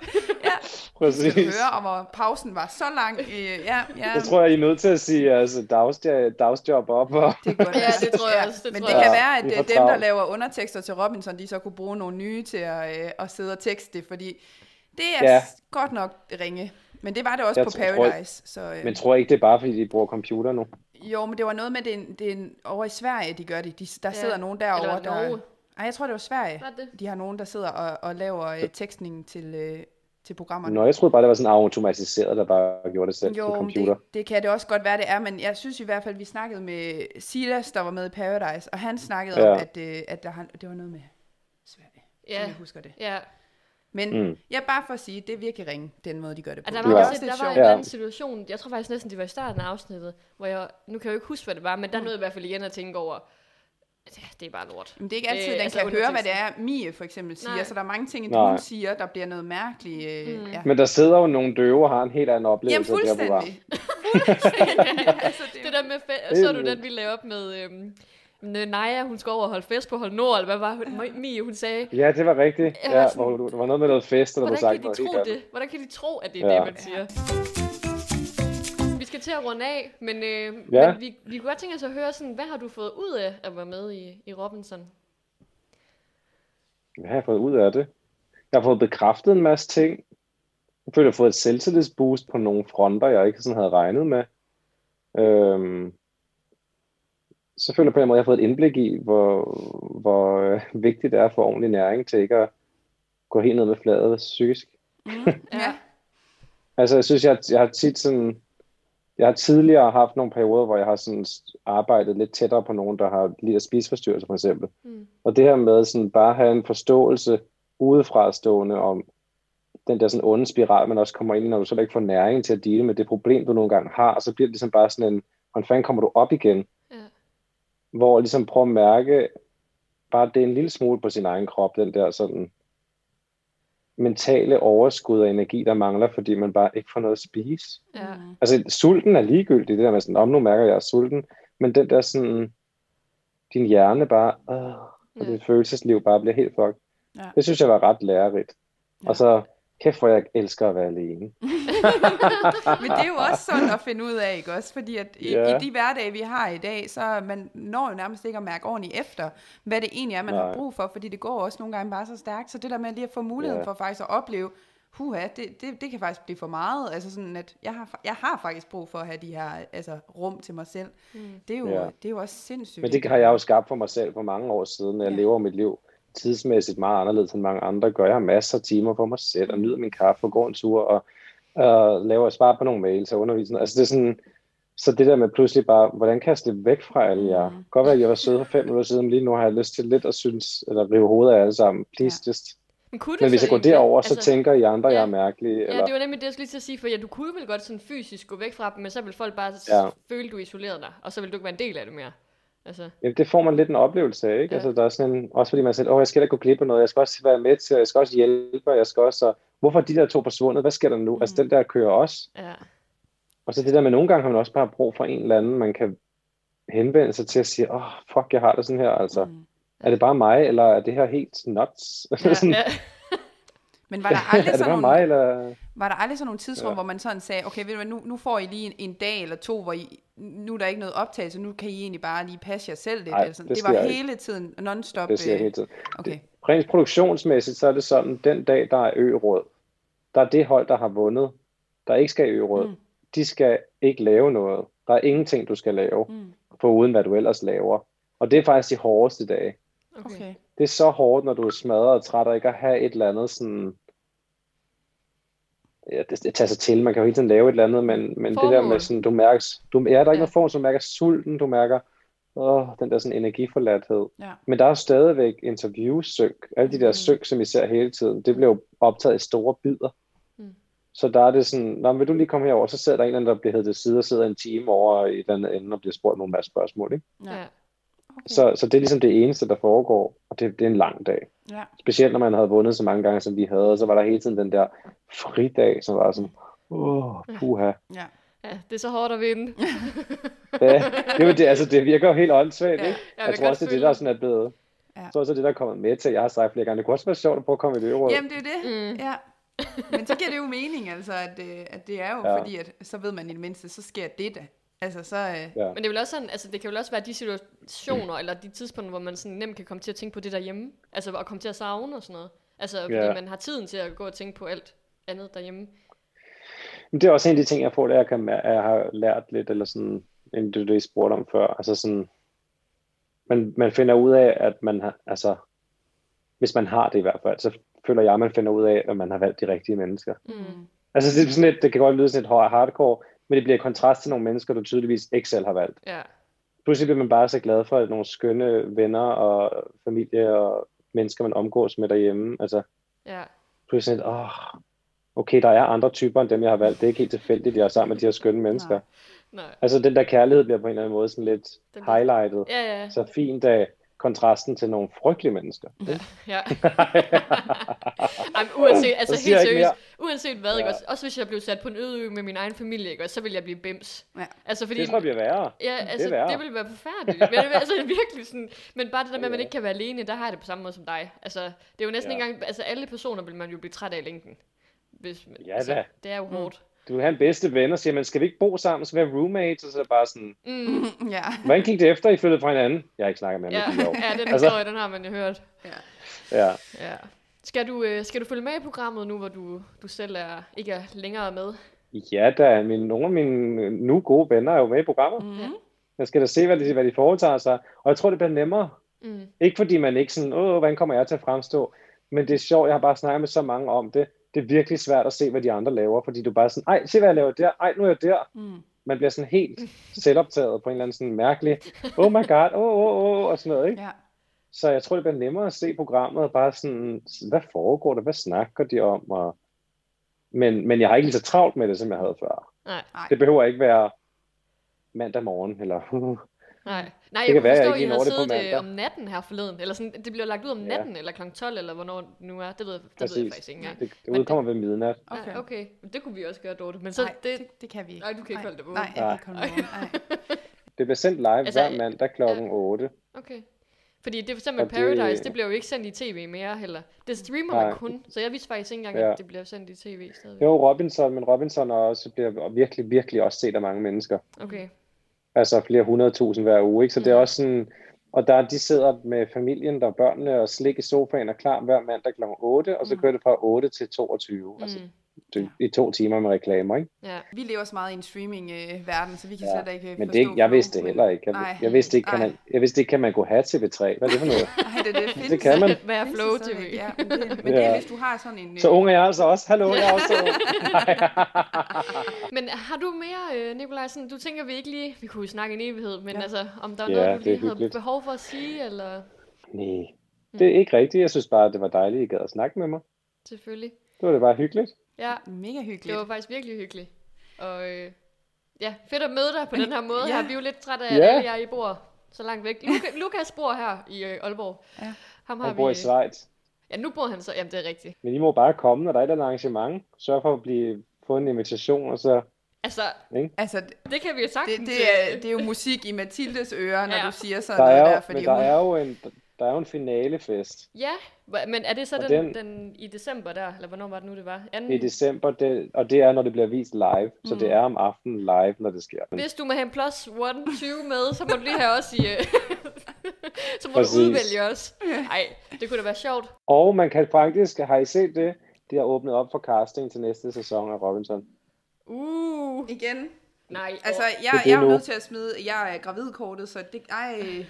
Ja, præcis. du høre, og hvor pausen var så lang. Øh, ja, ja. Jeg tror, jeg er nødt til at sige altså, dagsjob, dagsjob op. Og... Det godt. Ja, det tror jeg også, det Men det jeg kan være, at Vi øh, dem, der laver undertekster til Robinson, de så kunne bruge nogle nye til at, øh, at sidde og tekste det, fordi det er Ja. godt nok ringe. Men det var det også Jeg på tror- Paradise. Så, øh, Men tror jeg ikke, det er bare, fordi de bruger computer nu? jo, men det var noget med, det, er en- det er en- over i Sverige, de gør det. De, der Ja. sidder nogen derovre, Eller der... Norge. Ej, jeg tror, det var Sverige. Hvad er det? De har nogen, der sidder og, og laver øh, tekstning til, øh, til programmerne. Nå, jeg troede bare, det var sådan automatiseret, der bare gjorde det selv på Jo, men computer. det, det kan det også godt være, det er, men jeg synes i hvert fald, vi snakkede med Silas, der var med i Paradise, og han snakkede Ja. om, at, øh, at der, han- det var noget med Sverige, ja. som jeg husker det. ja. Men Mm. mm. ja, bare for at sige, det er virkelig ringe, den måde, de gør det på. Og der Det var, Ja. også, der var en Ja. anden situation, jeg tror faktisk næsten, det var i starten af afsnittet, hvor jeg, nu kan jeg jo ikke huske, hvad det var, men der nåede jeg i hvert fald igen at tænke over, ja, det er bare lort. Men det er ikke altid, Øh, den altså kan høre, hvad det er, Mie for eksempel siger, Nej. så der er mange ting, hun siger, der bliver noget mærkeligt. Øh, Mm. ja. Men der sidder jo nogle døve og har en helt anden Jamen oplevelse det program. fuldstændig. altså, det, Det der med, så du den, vi lavede op med, øhm, med Naja, hun skal over og holde fest på Hold Nord, eller hvad var hun? Mie, hun sagde, Ja, det var rigtigt. Var Ja, sådan- hvor, der var noget med noget fest, og der blev hvordan sagt kan de noget tro det? Hvordan kan de tro, at det er Ja. det, man siger? Vi skal til at runde af, men, øh, Ja. men vi, vi kunne godt tænke os at høre, sådan, hvad har du fået ud af at være med i, i Robinson? Hvad har jeg fået ud af det? Jeg har fået bekræftet en masse ting. Jeg føler, jeg har fået et selvtillidsboost på nogle fronter, jeg ikke sådan havde regnet med. Øhm, så føler jeg på en måde, at jeg har fået et indblik i, hvor, hvor øh, vigtigt det er for ordentlig næring til ikke at gå helt ned med fladet psykisk. mm, Ja. Altså, jeg synes, jeg, jeg har tit sådan... Jeg har tidligere haft nogle perioder, hvor jeg har sådan arbejdet lidt tættere på nogen, der har lidt af spiseforstyrrelser, for eksempel. Mm. Og det her med sådan bare at have en forståelse udefra stående om, den der sådan onde spiral, man også kommer ind i, når du så ikke får næring til at dele med det problem, du nogle gange har, og så bliver det ligesom bare sådan en, hvordan fanden kommer du op igen? Hvor ligesom prøve at mærke, bare det er en lille smule på sin egen krop, den der sådan mentale overskud af energi, der mangler, fordi man bare ikke får noget at spise. Ja. Altså, sulten er ligegyldig, det der med sådan, om nu mærker jeg er sulten, men den der sådan, din hjerne bare, øh, og Ja. dit følelsesliv bare bliver helt fucked. Ja. Det synes jeg var ret lærerigt. Ja. Og så, kæft hvor jeg elsker at være alene. Men det er jo også sådan at finde ud af, ikke også? Fordi at i, Ja. i de hverdage, vi har i dag, så man når jo nærmest ikke at mærke ordentligt efter, hvad det egentlig er, man Nej. har brug for, fordi det går også nogle gange bare så stærkt. Så det der med lige at få muligheden Ja. for faktisk at opleve, huha, det, det, det kan faktisk blive for meget. Altså sådan, at jeg har, jeg har faktisk brug for at have de her altså, rum til mig selv. Mm. Det er jo, Ja. det er jo også sindssygt. Men det har jeg jo skabt for mig selv for mange år siden. Jeg Ja. lever mit liv tidsmæssigt meget anderledes end mange andre gør. Jeg har masser af timer for mig selv, og nyder min kaffe og går en tur, og øh, laver svar på nogle mails og underviser. Altså det er sådan, så det der med pludselig bare, hvordan kan jeg slippe væk fra alle jer? Mm. Godt være, at jeg var sød for fem minutter siden, men lige nu har jeg lyst til lidt at synes, eller rive hovedet af alle sammen. Please, Ja. just. Men, kunne Men hvis så jeg går derover, så altså- tænker I andre, ja. jeg er mærkelig. Ja, Eller, det var nemlig det, jeg skulle lige til at sige, for ja, du kunne vel godt sådan fysisk gå væk fra dem, men så vil folk bare Ja. ja. føle, du isolerede dig, og så vil du ikke være en del af det mere. Altså, Jamen, det får man lidt en oplevelse af, ikke? Ja. Altså, der er sådan en, også fordi man siger, åh, jeg skal da gå glip af noget, jeg skal også være med til, jeg skal også hjælpe, og jeg skal også, og, hvorfor er de der to forsvundet, hvad sker der nu? Mm. Altså, den der kører også. ja. Og så det der med, nogle gange har man også bare brug for en eller anden, man kan henvende sig til at sige, åh, fuck, jeg har det sådan her, altså. Mm. Er det bare mig, eller er det her helt nuts? Ja, Sådan, ja. Men var der aldrig sådan nogle, mig, eller... Var der aldrig sådan nogle tidsrum, ja. Hvor man sådan sagde, okay, ved du hvad, nu, nu får I lige en, en dag eller to, hvor I, nu er der ikke noget optagelse, nu kan I egentlig bare lige passe jer selv lidt. Ej, eller sådan. det det var sker ikke. hele tiden non-stop. Det siger jeg øh, hele tiden. Okay. Rent produktionsmæssigt, så er det sådan, den dag, der er ø-råd, der er det hold, der har vundet, der ikke skal i ø-råd. Mm. De skal ikke lave noget. Der er ingenting, du skal lave, Mm. for uden hvad du ellers laver. Og det er faktisk de hårdeste dage. Okay. Det er så hårdt, når du er smadret og træt, og ikke at have et eller andet sådan... Ja, det, det tager sig til. Man kan jo hele tiden lave et eller andet, men, men det der med sådan, du mærker... Du, ja, der er ikke Ja. noget form, så du mærker sulten, du mærker åh, den der sådan energiforladthed. Ja. Men der er jo stadigvæk interviewsynk. Alle de der Mm. synk, som vi ser hele tiden, det bliver jo optaget i store bidder. Mm. Så der er det sådan, Nå, vil du lige komme herover, så sidder der en eller anden, der bliver heddet til side og sidder en time over i den anden ende og bliver spurgt nogle masse spørgsmål. Ikke? Ja. Okay. Så, så det er ligesom det eneste, der foregår, og det, det er en lang dag. Ja. Specielt når man havde vundet så mange gange, som vi havde, så var der hele tiden den der fridag, som var sådan, åh, puha. Ja. ja, det er så hårdt at vinde. Ja, det, er jo det, altså, det virker jo helt åndssvagt, Ja. ikke? Jeg, Jeg tror også, det er det, der er sådan er blevet. Ja. Jeg tror også, det er det, der er kommet med til. Jeg har sagt flere gange, det kunne også være sjovt at prøve at komme i øvrigt. Jamen, det er det. Mm. Ja. Men så giver det jo mening, altså, at, øh, at det er jo. Ja. fordi, at så ved man i det mindste, så sker det da. Altså, så... Øh, Ja. Men det, er vel også sådan, altså, det kan vel også være de situationer, eller de tidspunkter, hvor man sådan nemt kan komme til at tænke på det derhjemme. Altså at komme til at savne og sådan noget. Altså fordi Ja. man har tiden til at gå og tænke på alt andet derhjemme. Men det er også en af de ting, jeg får, det jeg, kan, jeg har lært lidt, eller sådan, end du det spurgte om før. Altså sådan, man, man finder ud af, at man har, altså, hvis man har det i hvert fald, så føler jeg, at man finder ud af, at man har valgt de rigtige mennesker. Mm. Altså det, er sådan lidt, det kan godt lyde sådan lidt hard- hardcore, men det bliver i kontrast til nogle mennesker, du tydeligvis ikke selv har valgt. Ja. Pludselig bliver man bare så glad for nogle skønne venner og familie og mennesker, man omgås med derhjemme. Altså Ja. pludselig sådan, åh, okay, der er andre typer end dem, jeg har valgt. Det er ikke helt tilfældigt, jeg er sammen med de her skønne mennesker. Nej. Nej. Altså den der kærlighed bliver på en eller anden måde sådan lidt Den- highlightet. Ja, ja. Så fint af kontrasten til nogle frygtelige mennesker. Ja. Ej, men uanset, altså helt seriøst, uanset hvad, ikke Ja. også, også hvis jeg blev sat på en øde ø med min egen familie, ikke også, så ville jeg blive bims. Ja. Altså fordi, Det tror jeg bliver værre. ja, altså, det, værre. det ville være forfærdeligt. men, altså virkelig sådan, men bare det der med, at man ikke kan være alene, der har jeg det på samme måde som dig. Altså, det er jo næsten Ja. ikke engang, altså alle personer vil man jo blive træt af i længden. Hvis, Ja altså, da. Det er jo hårdt. Du vil have en bedste ven og siger, men skal vi ikke bo sammen, så være roommates? Og så er det bare sådan, Mm. ja. hvordan gik det efter, I flyttede fra hinanden? Jeg har ikke snakket med Ja, ham i fire år. ja, den Altså- historie, den har man jo hørt. ja. Ja. Ja. Skal du, øh, skal du følge med i programmet nu, hvor du, du selv er, ikke er længere med? Ja, da, min, nogle af mine nu gode venner er jo med i programmet. Mm-hmm. Jeg skal da se, hvad de, hvad de foretager sig. Og jeg tror, det bliver nemmere. Mm. Ikke fordi man ikke sådan, åh, hvordan kommer jeg til at fremstå? Men det er sjovt, jeg har bare snakket med så mange om det. Det er virkelig svært at se, hvad de andre laver, fordi du bare er sådan, ej, se hvad jeg laver der, ej, nu er jeg der. Mm. Man bliver sådan helt selvoptaget på en eller anden sådan mærkelig, oh my god, åh, oh, åh, oh, og sådan noget, ikke? Ja. Så jeg tror, det bliver nemmere at se programmet og bare sådan, hvad foregår der, hvad snakker de om, og Men, men jeg har ikke lige så travlt med det, som jeg havde før. Nej, Nej. Det behøver ikke være mandag morgen, eller nej. Nej, kan jeg være, kunne jeg forstå, at ikke I havde siddet øh, om natten her forleden. Eller sådan, det bliver lagt ud om Ja. natten, eller kl. 12, eller hvornår det nu er. Det ved, det ved, det ved jeg faktisk ikke engang. Det, det Men udkommer ved midnat. Okay. Okay. Ja, okay. Men det kunne vi også gøre, Dorte. Men så Nej, det, det, det kan vi ikke. Nej, du kan ikke holde det vågen. Nej, jeg kan ikke holde det vågen. Nej. Det bliver sendt live Altså, hver mandag klokken ja. 8. Okay. Fordi det for eksempel Og det- Paradise, det bliver jo ikke sendt i tv mere heller. Det streamer man Nej. kun, så jeg vidste faktisk ikke engang, Ja. at det bliver sendt i tv stadigvæk. Jo, Robinson, men Robinson også, bliver virkelig, virkelig også set af mange mennesker. Okay. Altså flere hundredtusind hver uge, ikke? Så det er Mhm. også sådan... Og der, de sidder med familien, der er børnene, og slik i sofaen er klar hver mandag kl. 8, og så Mm. kører det fra 8 til 22. Mm. Altså Mm. det, i to timer med reklamer, ikke? Ja. Vi lever så meget i en streaming-verden, så vi kan Ja, slet ikke Men forstå det, er ikke- jeg vidste det heller ikke. Jeg, Nej. jeg, vidste ikke, kan man, jeg vidste ikke, kan man gå have TV3? Hvad er det for noget? Nej, det, det, findes, Det kan man. Hvad er Flow TV? Ja, men det, men det er, Ja. hvis du har sådan en... Så øh, ung er jeg altså også. Hallo, jeg er også ung. Men har du mere, øh, Nikolaj, sådan, du tænker vi ikke lige, vi kunne snakke en evighed, men Ja. altså, om der er Ja, noget, du lige havde behov for at sige, eller Nej, det er ikke rigtigt. Jeg synes bare, det var dejligt, at I gad at snakke med mig. selvfølgelig. Det var det bare hyggeligt. Ja, Mega det hyggeligt. var faktisk virkelig hyggeligt. Og øh, ja, fedt at møde dig på den her måde Ja. her. Vi er jo lidt trætte af, Ja. at alle jer I bor så langt væk. Luka, Lukas bor her i øh, Aalborg. Ja. Ham har Han bor vi, i Schweiz. Ja, nu bor han så. Jamen, det er rigtigt. Men I må bare komme, når der er et eller andet arrangement. Sørg for at blive, få en invitation, og så... Altså, Altså, det kan vi jo sagtens. det, det, er, det er jo musik i Mathildes ører, når Ja. du siger sådan Der noget er, der, jo, fordi men der hun... er jo en, der er jo en finalefest Ja, men er det så den, den- den, i december der? Eller hvornår var det nu, det var? Anden, i december, det, og det er, når det bliver vist live. Så Mm. det er om aftenen live, når det sker. Hvis du må have en plus one 20 med, så må du lige have os i... øh, så må Præcis. du udvælge os. Nej, det kunne da være sjovt. Og man kan faktisk, har I set det? De har åbnet op for casting til næste sæson af Robinson. Uh, Igen. nej. Altså, jeg, Det er det jeg er nødt til at smide... Jeg er gravidkortet, så det... Ej...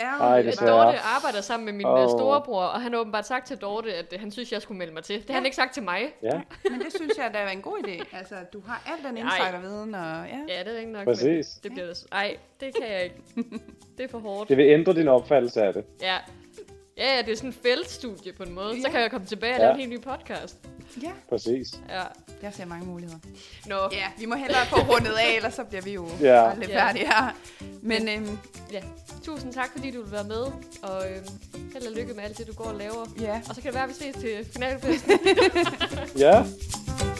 Ej, desværre. Dorte arbejder sammen med min oh. storebror, og han har åbenbart sagt til Dorte, at han synes, jeg skulle melde mig til. Det har han ikke sagt til mig. Ja, Men det synes jeg, der er en god idé. Altså, du har al den insiderviden, og ja. Ja, det er ikke nok. Præcis. Det bliver det. Ej, det kan jeg ikke. Det er for hårdt. det vil ændre din opfattelse af det. Ja. Ja, ja, det er sådan en feltstudie på en måde. Så Ja. kan jeg komme tilbage og Ja. lave en helt ny podcast. Ja, Præcis. Ja. jeg ser mange muligheder. Nå, Ja, vi må hellere få rundet af, ellers så bliver vi jo Ja. aldrig Ja. færdige her. Men øhm, ja. Tusind tak, fordi du vil være med. Og øhm, held og lykke med alt det, du går og laver. ja, Og så kan det være, at vi ses til finalfesten. Ja,